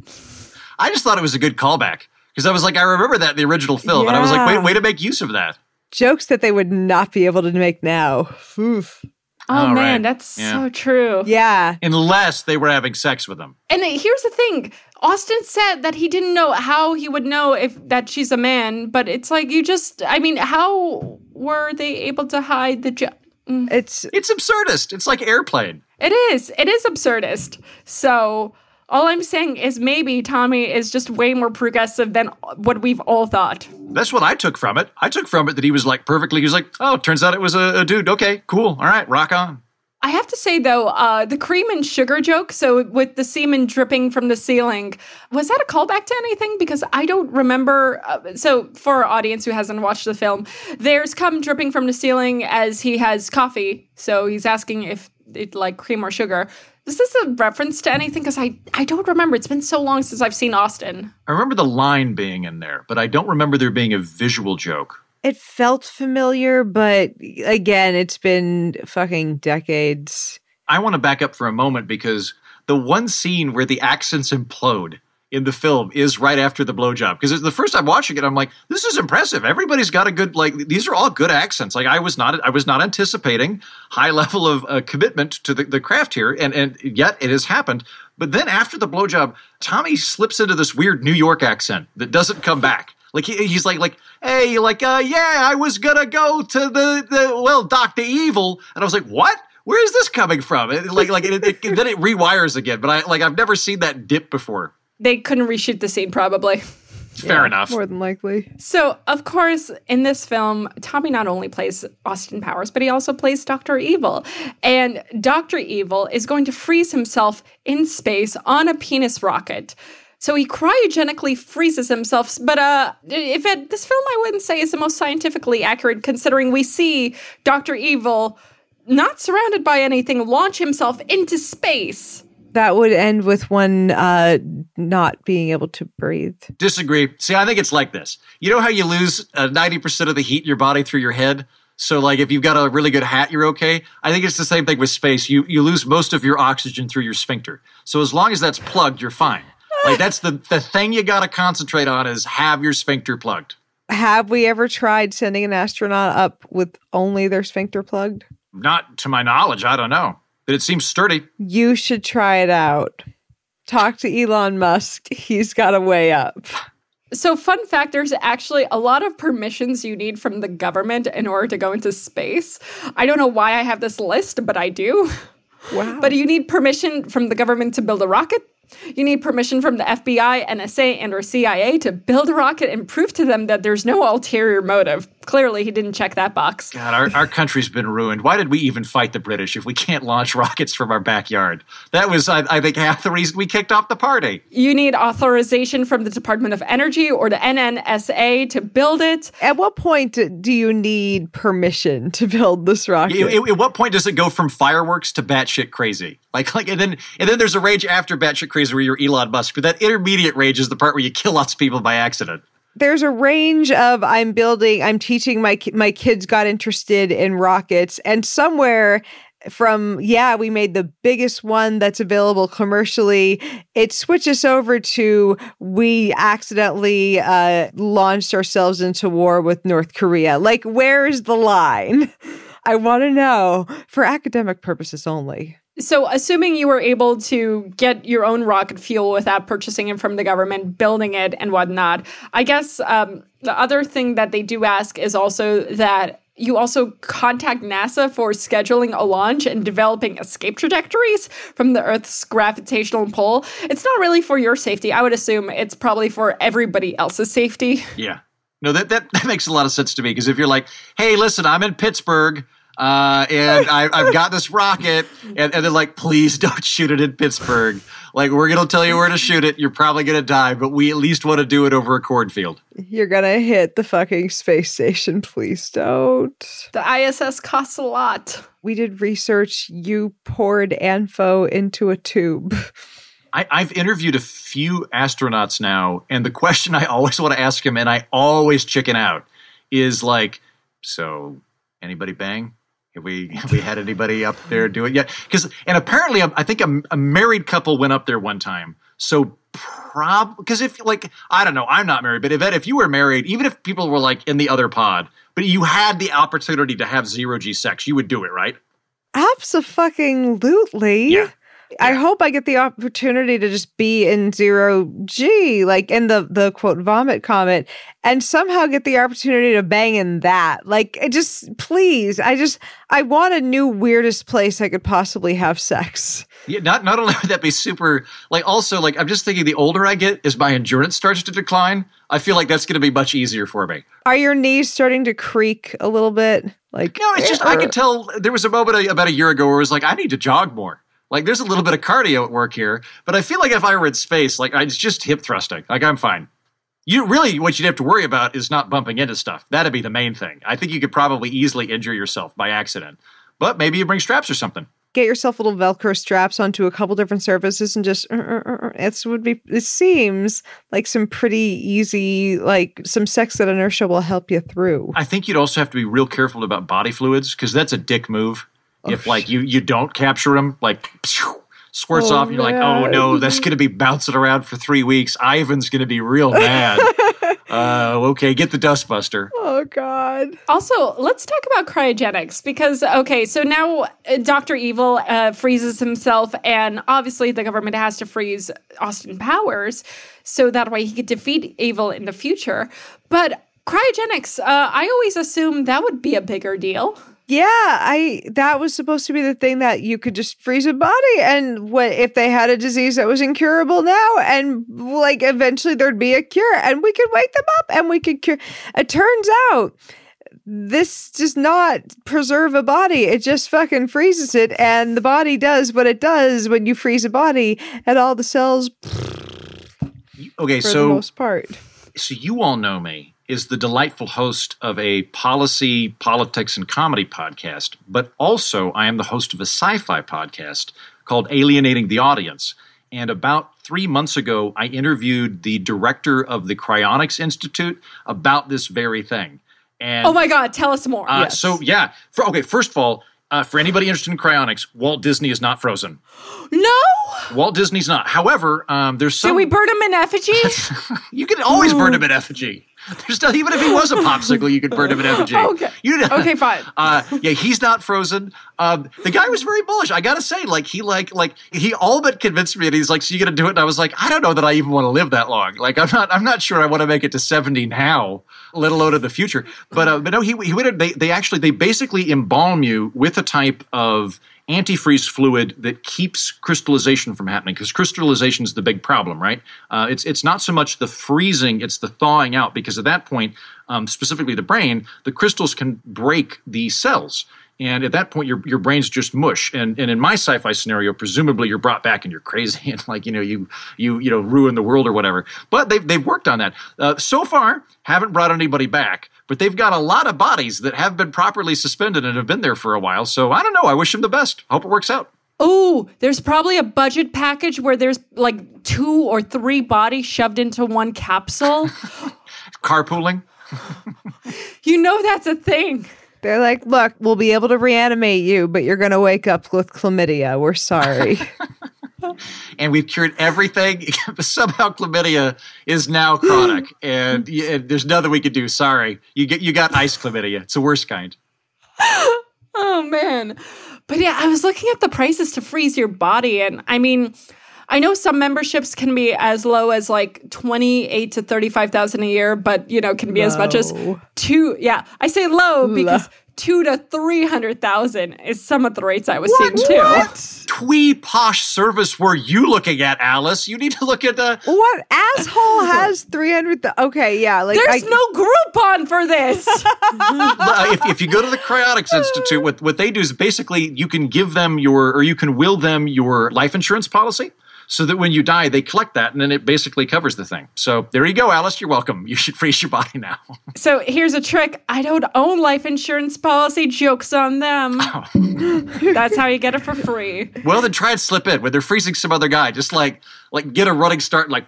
I just thought it was a good callback because I was like, I remember that in the original film, and I was like, Yeah. wait, way to make use of that. Jokes that they would not be able to make now. Oof. Oh All man, right. that's Yeah. so true. Yeah. Unless they were having sex with him. And uh, here's the thing. Austin said that he didn't know how he would know if that she's a man, but it's like you just I mean, how were they able to hide the jo- mm. It's It's absurdist. It's like airplane. It is. It is absurdist. So all I'm saying is maybe Tommy is just way more progressive than what we've all thought. That's what I took from it. I took from it that he was like perfectly. He was like, oh, turns out it was a, a dude. Okay, cool. All right, rock on. I have to say though, uh, the cream and sugar joke, so with the semen dripping from the ceiling, was that a callback to anything? Because I don't remember. Uh, so for our audience who hasn't watched the film, there's cum dripping from the ceiling as he has coffee. So he's asking if it like cream or sugar. Is this a reference to anything? Because I I don't remember. It's been so long since I've seen Austin. I remember the line being in there, but I don't remember there being a visual joke. it felt familiar, but again, it's been fucking decades. I want to back up for a moment because the one scene where the accents implode in the film is right after the blowjob. Because the first time watching it, I'm like, this is impressive. Everybody's got a good like. These are all good accents. Like I was not, I was not anticipating high level of uh, commitment to the, the craft here, and and yet it has happened. But then after the blowjob, Tommy slips into this weird New York accent that doesn't come back. Like he, he's like like hey like uh yeah I was gonna go to the the well Doctor Evil and I was like what where is this coming from it, like like it, it, then it rewires again but I like I've never seen that dip before They couldn't reshoot the scene probably. fair Yeah, enough More than likely. So, of course, in this film, Tommy not only plays Austin Powers, but he also plays Dr. Evil. And Dr. Evil is going to freeze himself in space on a penis rocket. So he cryogenically freezes himself. But uh, if it, this film, I wouldn't say is the most scientifically accurate, considering we see Dr. Evil not surrounded by anything launch himself into space. That would end with one uh, not being able to breathe. disagree. See I think it's like this. You know how you lose uh, 90% of the heat in your body through your head? So like if you've got a really good hat you're okay. I think it's the same thing with space. You you lose most of your oxygen through your sphincter. So as long as that's plugged you're fine. Like that's the the thing you got to concentrate on is have your sphincter plugged. Have we ever tried sending an astronaut up with only their sphincter plugged? Not to my knowledge. I don't know, but it seems sturdy. You should try it out. Talk to Elon Musk. He's got a way up. So, fun fact there's actually a lot of permissions you need from the government in order to go into space. I don't know why I have this list, but I do. Wow. But you need permission from the government to build a rocket. You need permission from the FBI, NSA, and or CIA to build a rocket and prove to them that there's no ulterior motive. Clearly, he didn't check that box. God, our, our country's been ruined. Why did we even fight the British if we can't launch rockets from our backyard? That was, I, I think, half the reason we kicked off the party. You need authorization from the Department of Energy or the NNSA to build it. At what point do you need permission to build this rocket? At, at- at what point does it go from fireworks to batshit crazy? Like, like, and then and then there's a rage after batshit crazy where you're Elon Musk. But that intermediate rage is the part where you kill lots of people by accident. There's a range of I'm building, I'm teaching my my kids got interested in rockets, and somewhere from yeah, we made the biggest one that's available commercially. It switches over to we accidentally uh, launched ourselves into war with North Korea. Like, where's the line? I want to know for academic purposes only. So, assuming you were able to get your own rocket fuel without purchasing it from the government, building it, and whatnot, I guess um, the other thing that they do ask is also that you also contact NASA for scheduling a launch and developing escape trajectories from the Earth's gravitational pull. It's not really for your safety. I would assume it's probably for everybody else's safety. Yeah. No, that, that, that makes a lot of sense to me because if you're like, hey, listen, I'm in Pittsburgh uh, and I, I've got this rocket, and, and they're like, please don't shoot it in Pittsburgh. Like, we're going to tell you where to shoot it. You're probably going to die, but we at least want to do it over a cornfield. You're gonna hit the fucking space station. Please don't. The ISS costs a lot. We did research. You poured Anfo into a tube. I, I've interviewed a few astronauts now, and the question I always want to ask them, and I always chicken out, is like, so anybody bang? Have we have we had anybody up there do it yet? Because and apparently, um, I think a, a married couple went up there one time. So prob because if like I don't know, I'm not married, but Yvette, if you were married, even if people were like in the other pod, but you had the opportunity to have zero G sex, you would do it, right? Absolutely. Yeah. I hope I get the opportunity to just be in zero G, like in the the quote vomit comet, and somehow get the opportunity to bang in that. Like, it just please, I just I want a new weirdest place I could possibly have sex. Yeah, not not only would that be super like also like I'm just thinking the older I get as my endurance starts to decline, I feel like that's going to be much easier for me. Are your knees starting to creak a little bit? Like, No, it's just I could tell there was a moment about a year ago where it was like I need to jog more. Like there's a little bit of cardio at work here, but I feel like if I were in space, like I, it's just hip thrusting. Like I'm fine. You really what you'd have to worry about is not bumping into stuff. That'd be the main thing. I think you could probably easily injure yourself by accident, but maybe you bring straps or something. get yourself little Velcro straps onto a couple different surfaces and just uh, uh, uh, uh, would be it seems like some pretty easy like some sex that inertia will help you through. I think you'd also have to be real careful about body fluids because that's a dick move. If like you you don't capture them, like phew, squirts Oh, off, and you're like, oh no, that's going to be bouncing around for three weeks. Ivan's going to be real mad. uh, okay, get the dustbuster. Oh god. Also, let's talk about cryogenics because, okay, so now uh, Dr. Evil uh, freezes himself, and obviously the government has to freeze Austin Powers so that way he could defeat Evil in the future. But cryogenics, uh, I always assumed that would be a bigger deal. Yeah, I that was supposed to be the thing that you could just freeze a body and what if they had a disease that was incurable now and like eventually there'd be a cure and we could wake them up and we could cure. It turns out this does not preserve a body. It just fucking freezes it and the body does what it does when you freeze a body and all the cells Okay, for the so most part. so you all know me is the delightful host of a policy, politics, and comedy podcast, but also I am the host of a sci-fi podcast called Alienating the Audience. And about three months ago, I interviewed the director of the Cryonics Institute about this very thing. And Oh my God, tell us more. uh, so yeah, for, okay. First of all, uh, for anybody interested in cryonics, Walt Disney is not frozen. no! Walt Disney's not. However, um, there's some Did we burn him in effigy? you can always burn him in effigy. There's not even if he was a popsicle, you could burn him in effigy. Okay. You know, Okay, fine. Uh, yeah, he's not frozen. Um, the guy was very bullish. I gotta say, like he like like he all but convinced me, and he's like, "So you gonna do it?" And I was like, "I don't know that I even want to live that long. Like I'm not I'm not sure I want to make it to 70 now, let alone in the future." But uh, but no, he he went. They they actually they basically embalm you with a type of antifreeze fluid that keeps crystallization from happening because crystallization is the big problem, right? Uh, it's it's not so much the freezing; it's the thawing out because at that point, um, specifically the brain, the crystals can break the cells. And at that point, your your brain's just mush. And and in my sci-fi scenario, presumably you're brought back and you're crazy and like you know you you you know ruin the world or whatever. But they've they've worked on that. Uh, so far, haven't brought anybody back. But they've got a lot of bodies that have been properly suspended and have been there for a while. So I don't know. I wish them the best. Hope it works out. Ooh, there's probably a budget package where there's like two or three bodies shoved into one capsule. Carpooling. you know that's a thing. They're like, look, we'll be able to reanimate you, but you're going to wake up with chlamydia. We're sorry. and we've cured everything. but Somehow chlamydia is now chronic, and, and there's nothing we can do. Sorry, you get you got ice chlamydia. It's the worst kind. Oh man. But yeah, I was looking at the prices to freeze your body and I mean, I know some memberships can be as low as like 28 to 35,000 a year, but you know, can be as much as 2 yeah, I say low because 2 to 300,000 is some of the rates I was seeing too. What twee posh service were you looking at, Alice? You need to look at the. what asshole has 300? Th- okay, yeah. Like, There's I, no Groupon for this. If, if you go to the Cryonics Institute, what what they do is basically you can give them your or you can will them your life insurance policy. So that when you die, they collect that, and then it basically covers the thing. So there you go, Alice. You're welcome. You should freeze your body now. so here's a trick. I don't own life insurance policy. Jokes on them. Oh. That's how you get it for free. Well, then try and slip in when they're freezing some other guy. Just like like get a running start, and like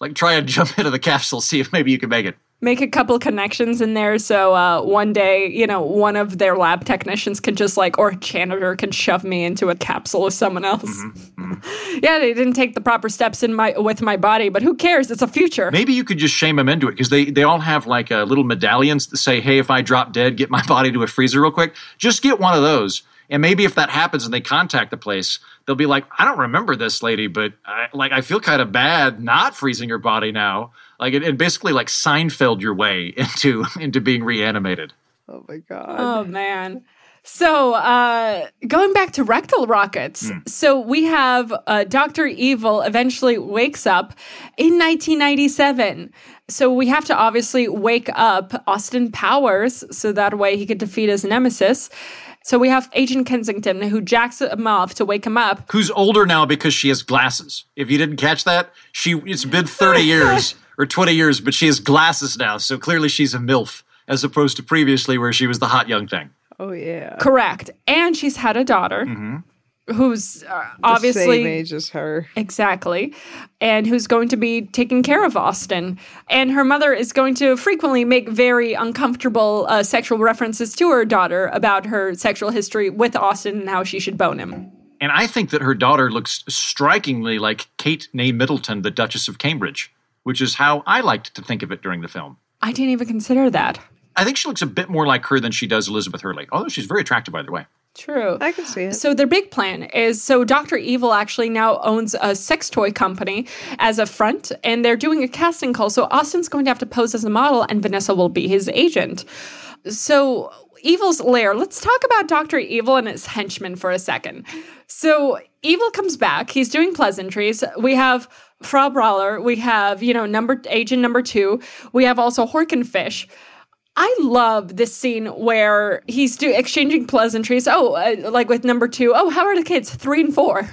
like try and jump into the capsule, see if maybe you can make it. Make a couple connections in there so uh, one day you know one of their lab technicians can just like or janitor can shove me into a capsule of someone else yeah they didn't take the proper steps in my with my body but who cares it's a future Maybe you could just shame them into it because they they all have like uh, little medallions that say, "Hey, if I drop dead, get my body to a freezer real quick." Just get one of those. And maybe if that happens and they contact the place, they'll be like, "I don't remember this lady, but I, like I feel kind of bad not freezing her body now." Like and, and basically like Seinfeld your way into into being reanimated. oh my God. oh man so uh, going back to rectal rockets so we have uh, dr evil eventually wakes up in 1997 so we have to obviously wake up austin powers so that way he could defeat his nemesis so we have agent kensington who jacks him off to wake him up Who's older now because she has glasses. If you didn't catch that, she it's been 30 years or 20 years, but she has glasses now, so clearly she's a MILF as opposed to previously where she was the hot young thing. oh, yeah. correct and she's had a daughter who's uh, The obviously same age as her. Exactly. And who's going to be taking care of Austin. And her mother is going to frequently make very uncomfortable uh, sexual references to her daughter about her sexual history with Austin and how she should bone him. And I think that her daughter looks strikingly like Kate Nay Middleton, the Duchess of Cambridge, which is how I liked to think of it during the film. I didn't even consider that. I think she looks a bit more like her than she does Elizabeth Hurley, although she's very attractive either way. True. I can see it. So their big plan is so Dr. Evil actually now owns a sex toy company as a front and they're doing a casting call. So Austin's going to have to pose as a model and Vanessa will be his agent. So Evil's lair. Let's talk about Dr. Evil and his henchmen for a second. So Evil comes back. He's doing pleasantries. We have Frau Brawler. We have, you know, number agent number two. We have also Horkenfish. I love this scene where he's do, exchanging pleasantries. Oh, uh, like with number two. Oh, how are the kids? Three and four.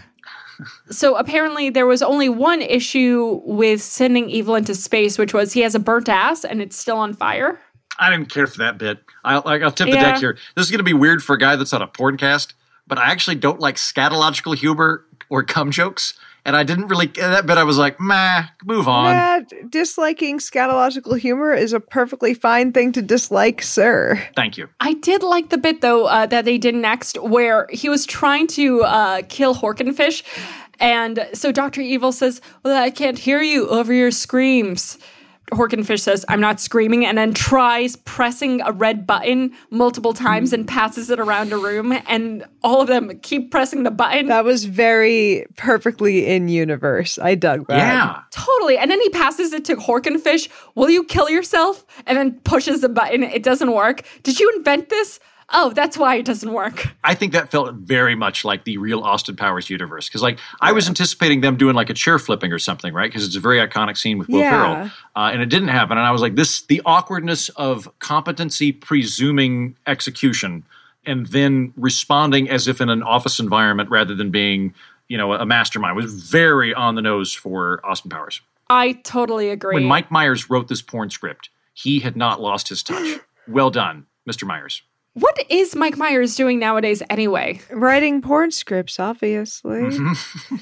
so apparently, there was only one issue with sending Evil into space, which was he has a burnt ass and it's still on fire. I didn't care for that bit. I'll, I'll tip the Yeah. deck here. This is going to be weird for a guy that's on a porn cast, but I actually don't like scatological humor or cum jokes. And I didn't really, that bit I was like, meh, move on. Yeah, disliking scatological humor is a perfectly fine thing to dislike, sir. Thank you. I did like the bit though uh, that they did next, where he was trying to uh, kill Horkenfish, and so Doctor Evil says, "Well, I can't hear you over your screams." Horkenfish says, I'm not screaming, and then tries pressing a red button multiple times and passes it around a room, and all of them keep pressing the button. That was very perfectly in universe. I dug that. Yeah. Totally. And then he passes it to Horkenfish. Will you kill yourself? And then pushes the button. It doesn't work. Did you invent this? Oh, that's why it doesn't work. I think that felt very much like the real Austin Powers universe. Because, like, I was anticipating them doing like a chair flipping or something, right? Because it's a very iconic scene with Will Yeah. Ferrell, uh, and it didn't happen. And I was like, this the awkwardness of competency presuming execution, and then responding as if in an office environment rather than being, you know, a mastermind was very on the nose for Austin Powers. I totally agree. When Mike Myers wrote this porn script, he had not lost his touch. well done, Mr. Myers. What is Mike Myers doing nowadays anyway? Writing porn scripts, obviously. Mm-hmm.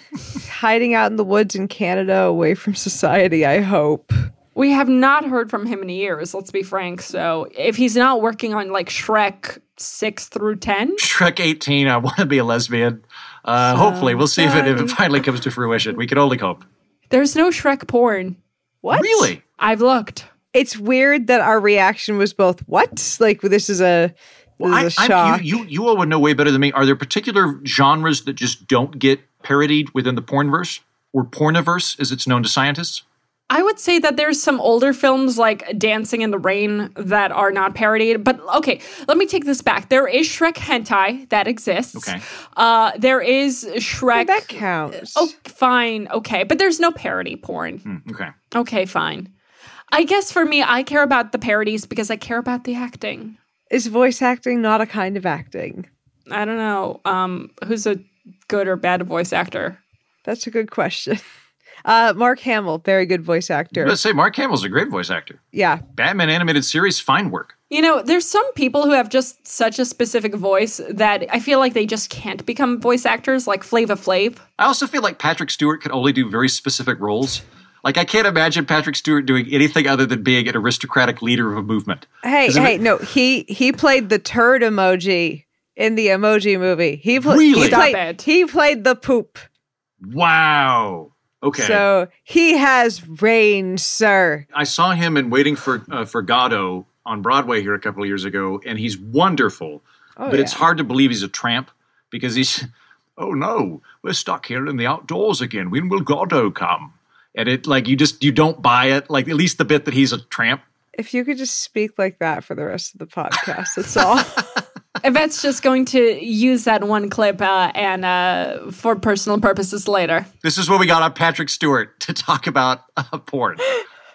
Hiding out in the woods in Canada away from society, I hope. We have not heard from him in years, let's be frank. So if he's not working on like Shrek 6 through 10, Shrek 18, I want to be a lesbian. Uh, hopefully, we'll see if it, if it finally comes to fruition. We can only hope. there's no Shrek porn. What? Really? I've looked. It's weird that our reaction was both what? Like this is a this I, is a I'm- shock. you, you, you all would know way better than me. Are there particular genres that just don't get parodied within the pornverse? Or porniverse, as it's known to scientists? I would say that there's some older films like Dancing in the Rain that are not parodied. But okay, let me take this back. There is Shrek hentai that exists. Okay. Uh, there is Shrek. that counts. Oh, fine. Okay. But there's no parody porn. Hmm, okay. Okay, fine. I guess for me, I care about the parodies because I care about the acting. Is voice acting not a kind of acting? I don't know. Um, who's a good or bad voice actor? That's a good question. Uh, Mark Hamill, very good voice actor. Let's say Mark Hamill's a great voice actor. Yeah, Batman animated series, fine work. You know, there's some people who have just such a specific voice that I feel like they just can't become voice actors, like Flavor Flav. I also feel like Patrick Stewart can only do very specific roles. Like, I can't imagine Patrick Stewart doing anything other than being an aristocratic leader of a movement. Hey, hey, it- no, he he played the turd emoji in the emoji movie. He pla- Really? he Stop played it. he played the poop. Wow. Okay. So he has range, sir. I saw him in Waiting for uh, for Godot on Broadway here a couple of years ago, and he's wonderful. Oh, but it's hard to believe he's a tramp because he's. Oh no, we're stuck here in the outdoors again. When will Godot come? And it like you just you don't buy it. Like at least the bit that he's a tramp. If you could just speak like that for the rest of the podcast, that's all. Yvette's just going to use that one clip uh, and uh, for personal purposes later. This is what we got on Patrick Stewart to talk about uh, porn.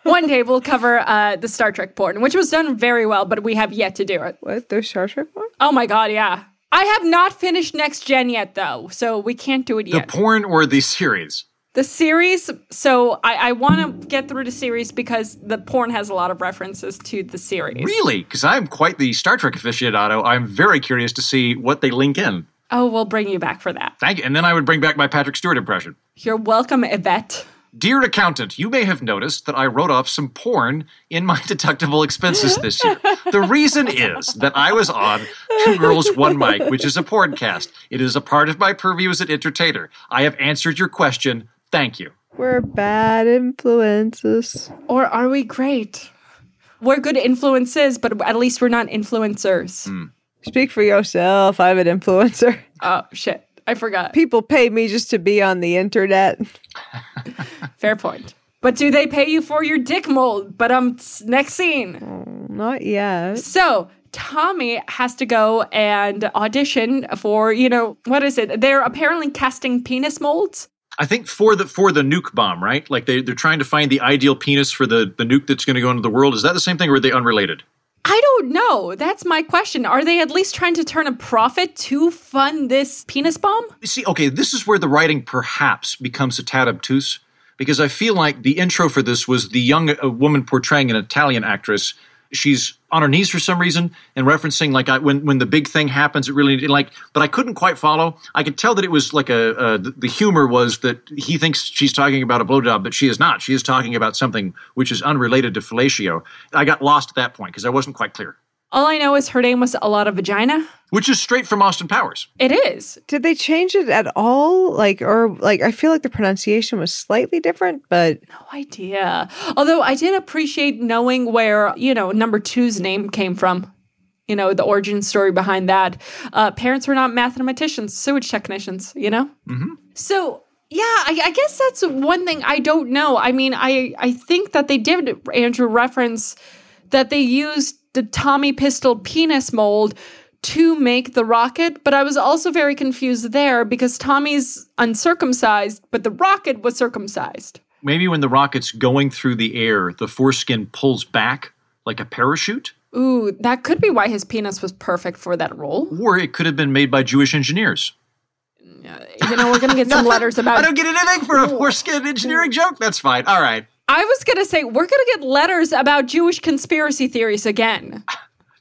One day we'll cover uh, the Star Trek porn, which was done very well, but we have yet to do it. what? There's Star Trek one? Oh my god, yeah. I have not finished Next Gen yet, though, so we can't do it yet. The porn or the series? The series, so I, I want to get through the series because the porn has a lot of references to the series. Really? Because I'm quite the Star Trek aficionado. I'm very curious to see what they link in. Oh, we'll bring you back for that. Thank you. And then I would bring back my Patrick Stewart impression. You're welcome, Yvette. Dear accountant, you may have noticed that I wrote off some porn in my deductible expenses this year. The reason is that I was on Two Girls, One Mic, which is a porncast. It is a part of my purview as an entertainer. I have answered your question. Thank you. We're bad influences. Or are we great? We're good influences, but at least we're not influencers. Speak for yourself. I'm an influencer. Oh, shit. I forgot. People pay me just to be on the internet. Fair point. But do they pay you for your dick mold? But um, s- next scene. Not yet. So Tommy has to go and audition for, you know, what is it? They're apparently casting penis molds. I think for the for the nuke bomb, right? Like they they're trying to find the ideal penis for the the nuke that's going to go into the world. Is that the same thing, or are they unrelated? I don't know. That's my question. Are they at least trying to turn a profit to fund this penis bomb? You see, okay, this is where the writing perhaps becomes a tad obtuse because I feel like the intro for this was the young uh, woman portraying an Italian actress. She's on her knees for some reason and referencing like I, when when the big thing happens, it really like. But I couldn't quite follow. I could tell that it was like a the, the humor was that he thinks she's talking about a blowjob, but she is not. She is talking about something which is unrelated to fellatio. I got lost at that point because I wasn't quite clear. All I know is her name was a lot of vagina. Which is straight from Austin Powers. It is. Did they change it at all? Like, or like, I feel like the pronunciation was slightly different, but No idea. Although I did appreciate knowing where, you know, number two's name came from. You know, the origin story behind that. Uh, parents were not mathematicians, sewage technicians, you know? Mm-hmm. So, yeah, I, I guess that's one thing I don't know. I mean, I, I think that they did, Andrew, reference that they used the Tommy Pistol penis mold to make the rocket, but I was also very confused there because Tommy's uncircumcised, but the rocket was circumcised. Maybe when the rocket's going through the air, the foreskin pulls back like a parachute? Ooh, that could be why his penis was perfect for that role. Or it could have been made by Jewish engineers. You know, we're gonna get some letters about. I don't get anything for a foreskin engineering joke. That's fine. All right. I was gonna say we're gonna get letters about Jewish conspiracy theories again.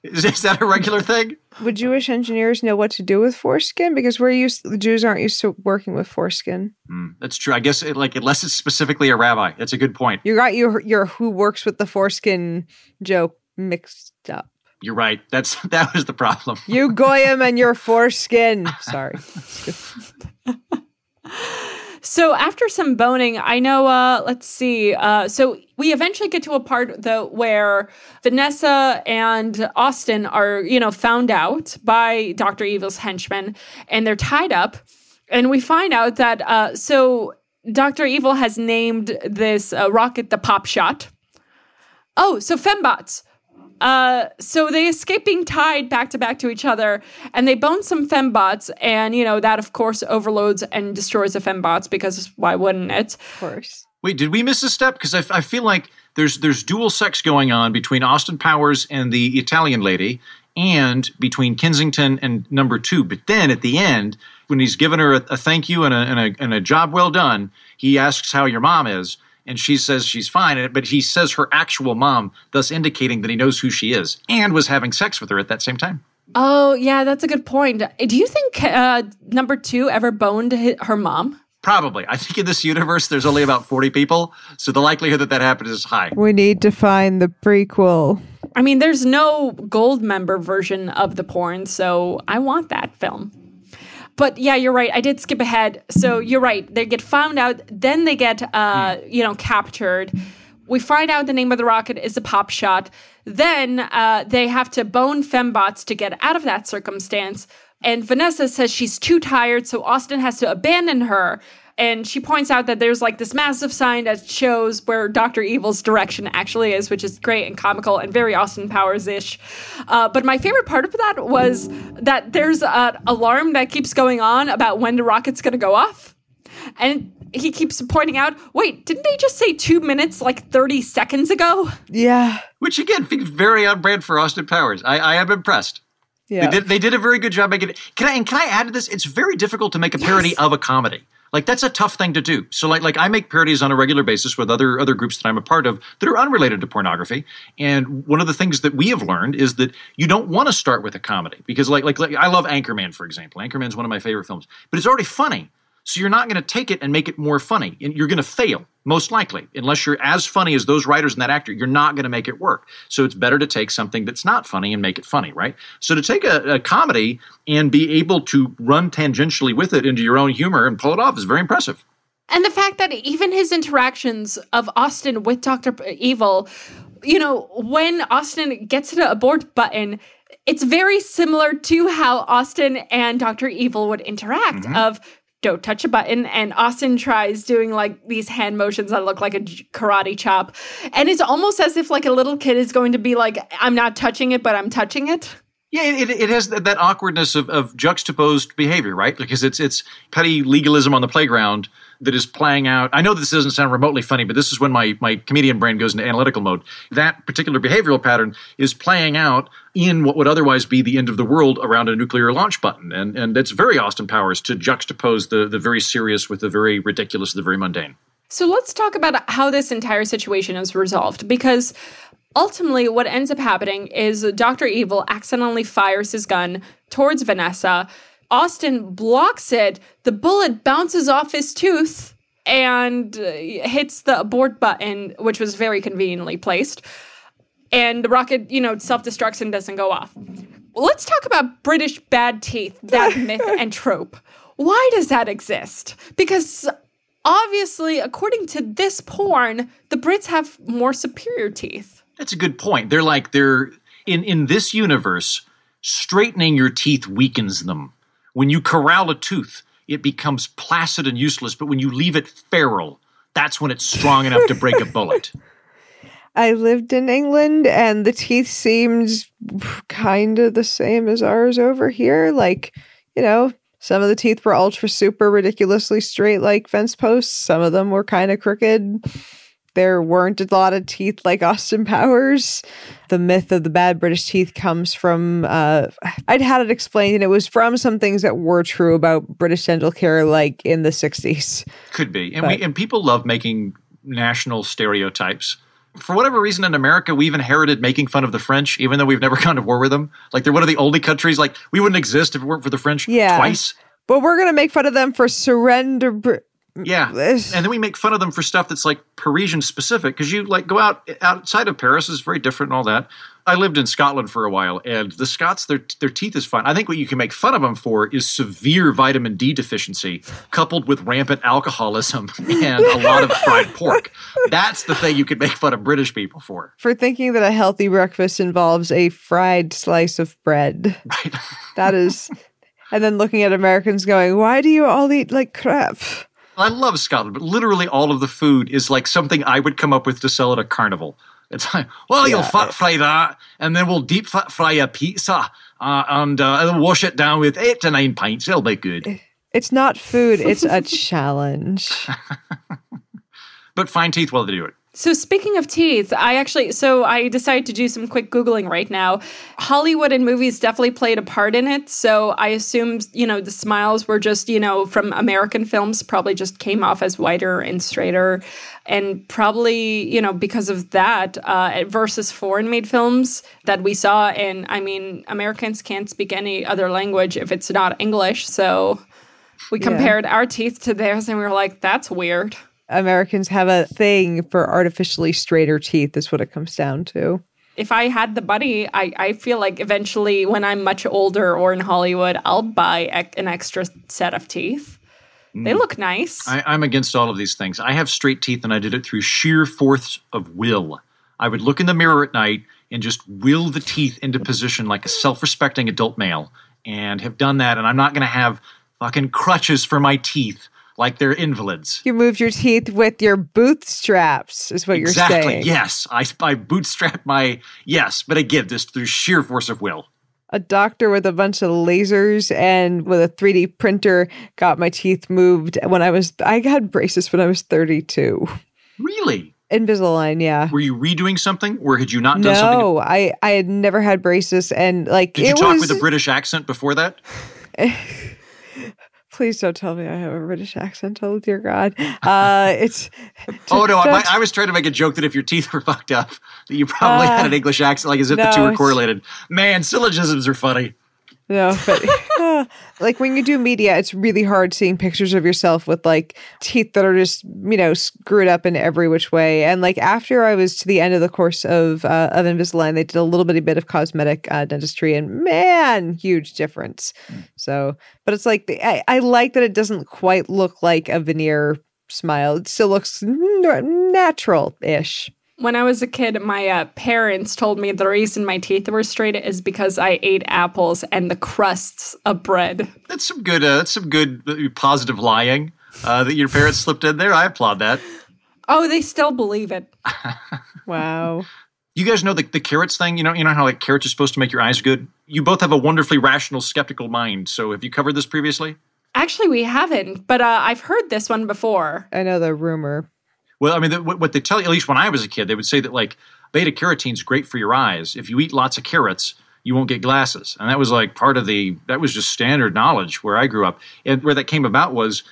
Is, is that a regular thing? would Jewish engineers know what to do with foreskin? Because we're used, the Jews aren't used to working with foreskin. Hmm, that's true. I guess it, like unless it's specifically a rabbi. That's a good point. You got your your who works with the foreskin joke mixed up. You're right. That's that was the problem. You goyim and your foreskin. Sorry. So after some boning, I know. Uh, let's see. Uh, so we eventually get to a part though where Vanessa and Austin are, you know, found out by Doctor Evil's henchmen, and they're tied up. And we find out that uh, so Doctor Evil has named this uh, rocket the Pop Shot. Oh, so fembots. Uh, so they escape being tied back to back to each other, and they bone some fembots, and you know that of course overloads and destroys the fembots because why wouldn't it? Of course. Wait, did we miss a step? Because I, I feel like there's there's dual sex going on between Austin Powers and the Italian lady, and between Kensington and number two. But then at the end, when he's given her a, a thank you and a, and a and a job well done, he asks how your mom is, and she says she's fine. But he says her actual mom, thus indicating that he knows who she is and was having sex with her at that same time. Oh yeah, that's a good point. Do you think uh, number two ever boned her mom? Probably. I think in this universe, there's only about 40 people, so the likelihood that that happened is high. We need to find the prequel. I mean, there's no Goldmember version of the porn, so I want that film. But yeah, you're right. I did skip ahead. So you're right. They get found out, then they get, uh, you know, captured. We find out the name of the rocket is a pop shot. Then uh, they have to bone fembots to get out of that circumstance. And Vanessa says she's too tired, so Austin has to abandon her. And she points out that there's like this massive sign that shows where Dr. Evil's direction actually is, which is great and comical and very Austin Powers ish. Uh, but my favorite part of that was that there's an alarm that keeps going on about when the rocket's going to go off. And he keeps pointing out, wait, didn't they just say two minutes like 30 seconds ago? Yeah. Which again feels very on brand for Austin Powers. I, I am impressed. Yeah. They did, they did a very good job making it. Can I and can I add to this? It's very difficult to make a parody of a comedy. Like that's a tough thing to do. So like like I make parodies on a regular basis with other other groups that I'm a part of that are unrelated to pornography. And one of the things that we have learned is that you don't want to start with a comedy because like like, like I love Anchorman for example. Anchorman's one of my favorite films, but it's already funny. So you're not going to take it and make it more funny. And you're going to fail, most likely. Unless you're as funny as those writers and that actor, you're not going to make it work. So it's better to take something that's not funny and make it funny, right? So to take a, a comedy and be able to run tangentially with it into your own humor and pull it off is very impressive. And the fact that even his interactions of Austin with Dr. Evil, you know, when Austin gets to the abort button, it's very similar to how Austin and Dr. Evil would interact mm-hmm. of don't touch a button and Austin tries doing like these hand motions that look like a karate chop and it's almost as if like a little kid is going to be like I'm not touching it but I'm touching it. Yeah, it, it has that, awkwardness of, of juxtaposed behavior, right? Because it's it's petty legalism on the playground that is playing out. I know this doesn't sound remotely funny, but this is when my my comedian brain goes into analytical mode. That particular behavioral pattern is playing out in what would otherwise be the end of the world around a nuclear launch button, and and it's very Austin Powers to juxtapose the the very serious with the very ridiculous, the very mundane. So let's talk about how this entire situation is resolved because ultimately what ends up happening is Dr. Evil accidentally fires his gun towards Vanessa. Austin blocks it. The bullet bounces off his tooth and uh, hits the abort button, which was very conveniently placed. and the rocket, you know, self destructs and doesn't go off. Well, let's talk about British bad teeth, that myth and trope. Why does that exist? Because obviously, according to this porn, the Brits have more superior teeth. That's a good point. They're like they're in in this universe, straightening your teeth weakens them. When you corral a tooth, it becomes placid and useless, but when you leave it feral, that's when it's strong enough to break a bullet. I lived in England and the teeth seemed kind of the same as ours over here. Like, you know, some of the teeth were ultra super ridiculously straight like fence posts, some of them were kind of crooked. There weren't a lot of teeth like Austin Powers. The myth of the bad British teeth comes from, uh, I'd had it explained, and it was from some things that were true about British dental care, like in the 60s. Could be. And, we, and people love making national stereotypes for whatever reason in America, we've inherited making fun of the French, even though we've never gone to war with them. Like they're one of the only countries. Like we wouldn't exist if it weren't for the French. Yeah. twice. But we're gonna make fun of them for surrender. Yeah, This- and then we make fun of them for stuff that's like Parisian specific because you like go out outside of Paris is very different and all that. I lived in Scotland for a while, and the Scots their their teeth is fine. I think what you can make fun of them for is severe vitamin D deficiency coupled with rampant alcoholism and a lot of fried pork. That's the thing you could make fun of British people for. for thinking that a healthy breakfast involves a fried slice of bread. Right. That is, and then looking at Americans going, "Why do you all eat like crap?" I love Scotland, but literally all of the food is like something I would come up with to sell at a carnival. It's like, well, you'll fat fry that, and then we'll deep fat fry a pizza, uh, and uh, and wash it down with eight to nine pints. It'll be good. It's not food; it's a challenge. But fine teeth while they do it. So speaking of teeth, I actually so I decided to do some quick googling right now. Hollywood and movies definitely played a part in it. So I assumed, you know, the smiles were just, you know, from American films probably just came off as wider and straighter and probably, you know, because of that uh, versus foreign made films that we saw and I mean, Americans can't speak any other language if it's not English. So we compared our teeth to theirs and we were like that's weird. Americans have a thing for artificially straighter teeth. Is what it comes down to. if I had the money, I, I feel like eventually when I'm much older or in Hollywood, I'll buy ec- an extra set of teeth. They mm. look nice. I, I'm against all of these things. I have straight teeth, and I did it through sheer force of will. I would look in the mirror at night and just will the teeth into position like a self-respecting adult male, and have done that. And I'm not going to have fucking crutches for my teeth like they're invalids. You moved your teeth with your bootstraps, is what exactly. you're saying. Exactly. Yes, I, I bootstrap my yes, but again, this through sheer force of will. a doctor with a bunch of lasers and with a 3D printer got my teeth moved when I was I had braces when I was 32. Really? Invisalign, yeah. Were you redoing something, or had you not done something? No, I I had never had braces and like Did you talk was with a British accent before that? Please don't tell me I have a British accent. Oh dear God. Uh it's Oh no, I, I was trying to make a joke that if your teeth were fucked up, that you probably Uh, had an English accent, like as if the two were correlated. Man, syllogisms are funny. No, but like when you do media, it's really hard seeing pictures of yourself with like teeth that are just you know screwed up in every which way. And like after I was to the end of the course of uh, of Invisalign, they did a little bitty bit of cosmetic uh, dentistry, and man, huge difference. So, but it's like the, I, I like that it doesn't quite look like a veneer smile. It still looks natural ish. When I was a kid, my uh, parents told me the reason my teeth were straight is because I ate apples and the crusts of bread. That's some good. Uh, that's some good uh, positive lying uh, that your parents slipped in there. I applaud that. Oh, they still believe it. Wow. You guys know the, the carrots thing. You know, you know how like carrots are supposed to make your eyes good. You both have a wonderfully rational, skeptical mind. So, have you covered this previously? Actually, we haven't, but uh, I've heard this one before. I know the rumor. Well, I mean, the, what they tell you, at least when I was a kid, they would say that like beta carotene is great for your eyes. If you eat lots of carrots, you won't get glasses, and that was like part of the that was just standard knowledge where I grew up. And where that came about was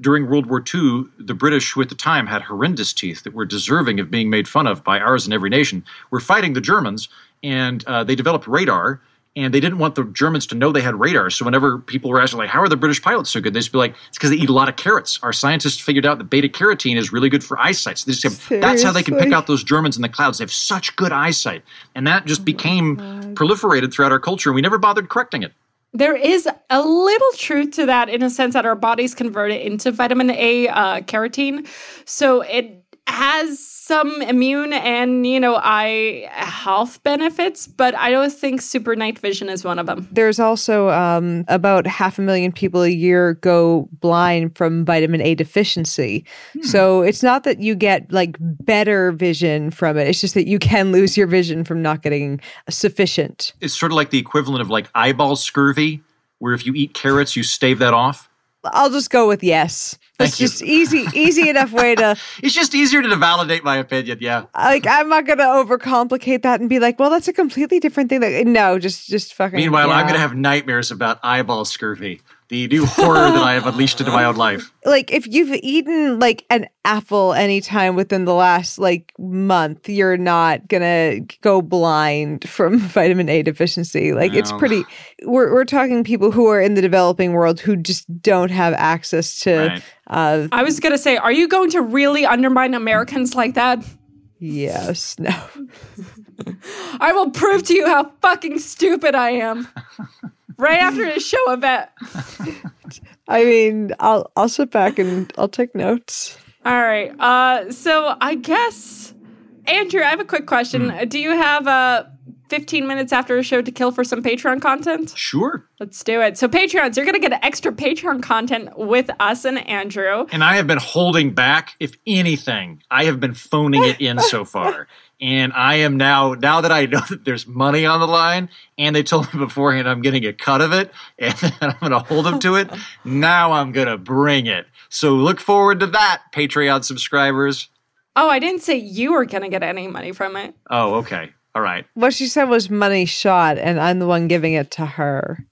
during World War II, the British, who at the time had horrendous teeth that were deserving of being made fun of by ours and every nation, were fighting the Germans, and uh, they developed radar. And they didn't want the Germans to know they had radar. So whenever people were asking, like, how are the British pilots so good? They'd just be like, it's because they eat a lot of carrots. Our scientists figured out that beta carotene is really good for eyesight. So they just have, that's how they can pick out those Germans in the clouds. They have such good eyesight. And that just became proliferated throughout our culture. And we never bothered correcting it. There is a little truth to that in a sense that our bodies convert it into vitamin A uh, carotene. So it has some immune and, you know, eye health benefits, but I don't think super night vision is one of them. There's also um, about half a million people a year go blind from vitamin A deficiency. So it's not that you get like better vision from it. It's just that you can lose your vision from not getting sufficient. It's sort of like the equivalent of like eyeball scurvy, where if you eat carrots, you stave that off. I'll just go with yes. You. just easy, easy enough way to It's just easier to validate my opinion. Yeah. like. I'm not gonna overcomplicate that and be like, well, that's a completely different thing. Like, no, just just fucking. Meanwhile, I'm going to have nightmares about eyeball scurvy, the new horror that I have unleashed into my own life. like if you've eaten like an apple anytime within the last like month you're not gonna go blind from vitamin a deficiency like it's pretty we're, we're talking people who are in the developing world who just don't have access to Right. uh I was going to say, are you going to really undermine Americans like that? yes no I will prove to you how fucking stupid I am. Right after this show, I bet. i mean i'll i'll sit back and i'll take notes All right. Uh, so I guess, Andrew, I have a quick question. Hmm. Do you have uh, 15 minutes after a show to kill for some Patreon content? Sure. Let's do it. So, Patreons, you're going to get extra Patreon content with us and Andrew. And I have been holding back. If anything, I have been phoning it in so far. And I am now, now that I know that there's money on the line, and they told me beforehand I'm getting a cut of it, and I'm going to hold them to it. Now I'm going to bring it. So look forward to that, Patreon subscribers. Oh, I didn't say you were going to get any money from it. Oh, okay. All right. what she said was money shot and i'm the one giving it to her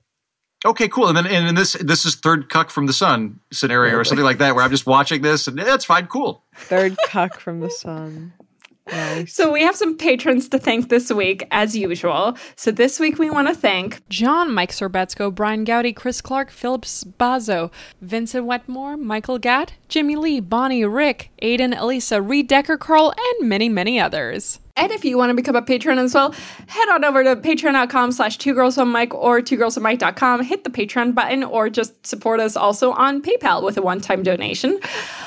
Okay, cool. And then and in this this is third cuck from the sun scenario or something like that, where I'm just watching this and that's fine, cool. third cuck from the sun nice So we have some patrons to thank this week, as usual. So this week we want to thank John, Mike Sorbetsko, Brian Gowdy, Chris Clark, Phillips Bazo, Vincent Wetmore, Michael Gatt, Jimmy Lee, Bonnie, Rick, Aiden, Elisa, Reed Decker, Carl, and many, many others. And if you want to become a patron as well, head on over to patreon.com slash two girls one mic or two girls one mic.com, hit the Patreon button, or just support us also on PayPal with a one-time donation.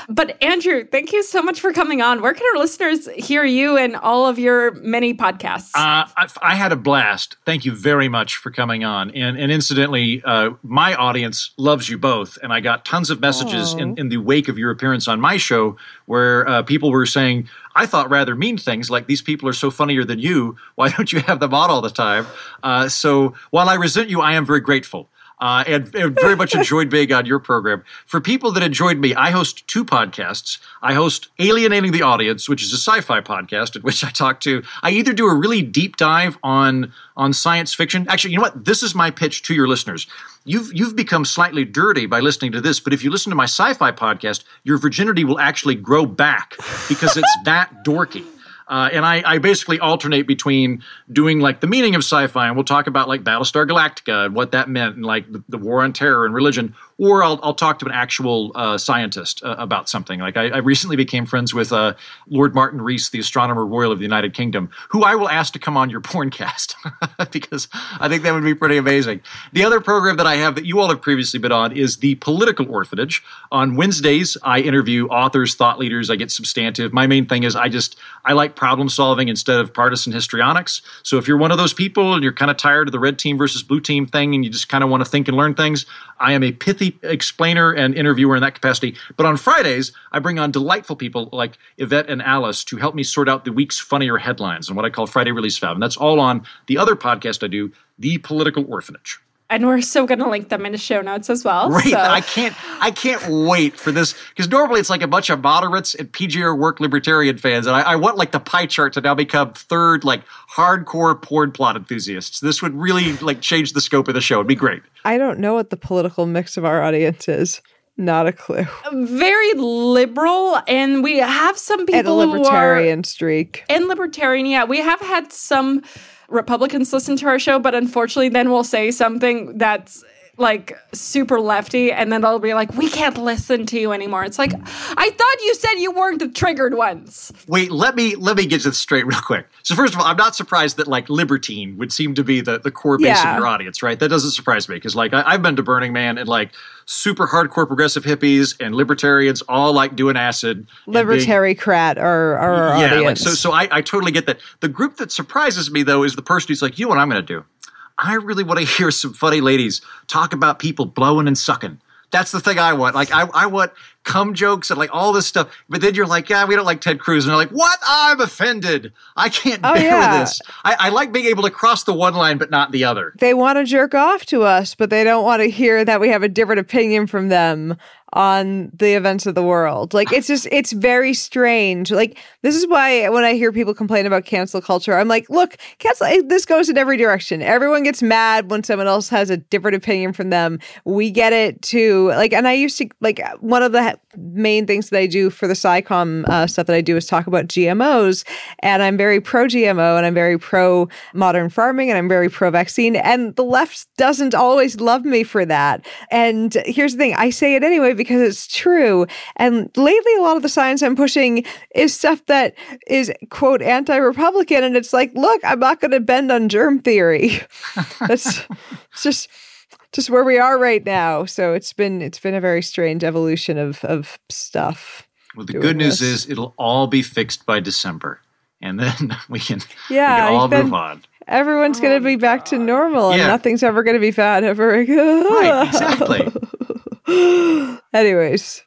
But Andrew, thank you so much for coming on. Where can our listeners hear you and all of your many podcasts? Uh, I, I had a blast. Thank you very much for coming on. And, and incidentally, uh, my audience loves you both. And I got tons of messages in, in the wake of your appearance on my show where uh, people were saying, I thought rather mean things like these people are so funnier than you. Why don't you have them on all the time? Uh, so while I resent you, I am very grateful. Uh, and, and very much enjoyed being on your program. For people that enjoyed me, I host two podcasts. I host Alienating the Audience, which is a sci-fi podcast in which I talk to. I either do a really deep dive on on science fiction. Actually, you know what? This is my pitch to your listeners. You've you've become slightly dirty by listening to this, but if you listen to my sci-fi podcast, your virginity will actually grow back because it's that dorky. Uh, and I, I basically alternate between doing like the meaning of sci-fi, and we'll talk about like Battlestar Galactica and what that meant, and like the, the war on terror and religion, or I'll, I'll talk to an actual uh, scientist uh, about something. Like I, I recently became friends with uh, Lord Martin Rees, the Astronomer Royal of the United Kingdom, who I will ask to come on your porncast because I think that would be pretty amazing. The other program that I have that you all have previously been on is the Political Orphanage. On Wednesdays, I interview authors, thought leaders. I get substantive. My main thing is I just I like problem solving instead of partisan histrionics. So if you're one of those people and you're kind of tired of the red team versus blue team thing and you just kind of want to think and learn things, I am a pithy explainer and interviewer in that capacity. But on Fridays, I bring on delightful people like Yvette and Alice to help me sort out the week's funnier headlines and what I call Friday Release Fab. And that's all on the other podcast I do, The Political Orphanage. And we're so going to link them in the show notes as well. Great. So- I can't I can't wait for this because normally it's like a bunch of moderates and PGR work libertarian fans, and I, I want like the pie chart to now become third like hardcore porn plot enthusiasts. This would really like change the scope of the show. It'd be great. I don't know what the political mix of our audience is. Not a clue. very liberal, and we have some And a people who are libertarian streak. and libertarian. Yeah, we have had some Republicans listen to our show, but unfortunately, then we'll say something that's like super lefty and then they'll be like we can't listen to you anymore it's like i thought you said you weren't the triggered ones. Wait, let me let me get this straight real quick. So first of all, I'm not surprised that like libertine would seem to be the, the core base Yeah. of your audience, right? That doesn't surprise me because like I, I've been to Burning Man and like super hardcore progressive hippies and libertarians all like doing acid. and being- Libertary crat or our yeah, audience. like so. So I, I totally get that. The group that surprises me though is the person who's like, you know what I'm going to do? I really want to hear some funny ladies talk about people blowing and sucking. That's the thing I want. Like I, I want cum jokes and like all this stuff. But then you're like, yeah, we don't like Ted Cruz, and they're like, what? I'm offended. I can't Oh, bear yeah. this. I, I like being able to cross the one line but not the other. they want to jerk off to us, but they don't want to hear that we have a different opinion from them on the events of the world. Like it's just it's very strange. Like this is why when I hear people complain about cancel culture, I'm like, look, cancel this goes in every direction. Everyone gets mad when someone else has a different opinion from them. We get it too. Like and I used to like one of the main things that I do for the SciComm uh, stuff that I do is talk about GMOs and I'm very pro GMO and I'm very pro modern farming and I'm very pro vaccine and the left doesn't always love me for that. And here's the thing, I say it anyway because it's true. And lately a lot of the science I'm pushing is stuff that is quote anti-republican and it's like, look, I'm not going to bend on germ theory. That's just just where we are right now. So it's been it's been a very strange evolution of of stuff. Well, the good news this. is it'll all be fixed by December, and then we can Yeah, we can all then- move on. Everyone's going to oh be back to normal, and Yeah. nothing's ever going to be bad ever again. Right, exactly. Anyways,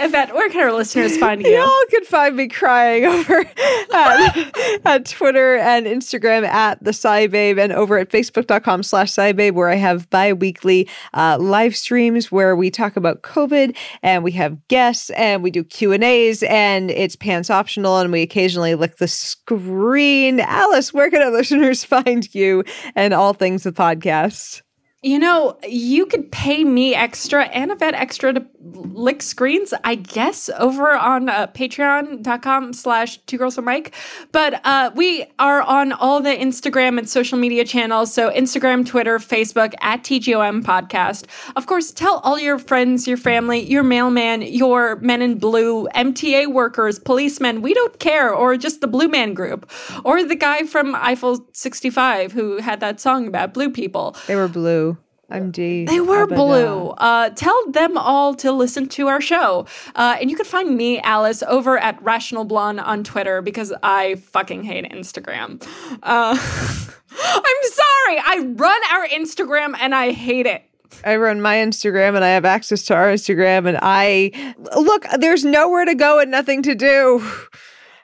Yvette, where can our listeners find you? y'all can find me crying over at, at Twitter and Instagram at the SciBabe and over at facebook.com slash SciBabe where I have bi-weekly uh, live streams where we talk about COVID and we have guests and we do Q&As and it's pants optional and we occasionally lick the screen. Alice, where can our listeners find you and all things the podcast? You know, you could pay me extra and Yvette extra to lick screens, I guess, over on uh, patreon.com slash two girls from Mike. But uh, we are on all the Instagram and social media channels. So Instagram, Twitter, Facebook at TGOM podcast. Of course, tell all your friends, your family, your mailman, your men in blue, MTA workers, policemen. We don't care. Or just the Blue Man Group. Or the guy from Eiffel 65 who had that song about blue people. They were blue. I'm D. They were Abada. blue. Uh, tell them all to listen to our show. Uh, and you can find me, Alice, over at Rational Blonde on Twitter because I fucking hate Instagram. Uh, I'm sorry. I run our Instagram and I hate it. I run my Instagram and I have access to our Instagram and I look, there's nowhere to go and nothing to do.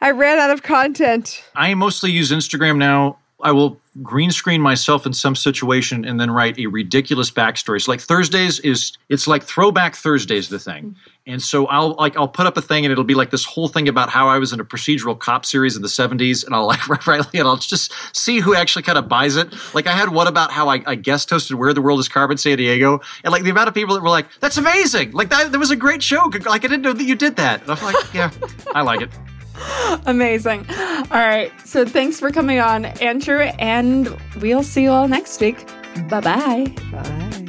I ran out of content. I mostly use Instagram now. I will green screen myself in some situation and then write a ridiculous backstory. So like Thursdays is it's like throwback Thursdays the thing. Mm-hmm. And so I'll like I'll put up a thing and it'll be like this whole thing about how I was in a procedural cop series in the 70s and I'll like write and I'll just see who actually kind of buys it. Like I had one about how I, I guest hosted Where the World is Carmen Sandiego and like the amount of people that were like, That's amazing. Like that that was a great show. Like I didn't know that you did that. And I'm like, Yeah, I like it. Amazing. All right. So thanks for coming on, Andrew, and we'll see you all next week. Bye-bye. Bye.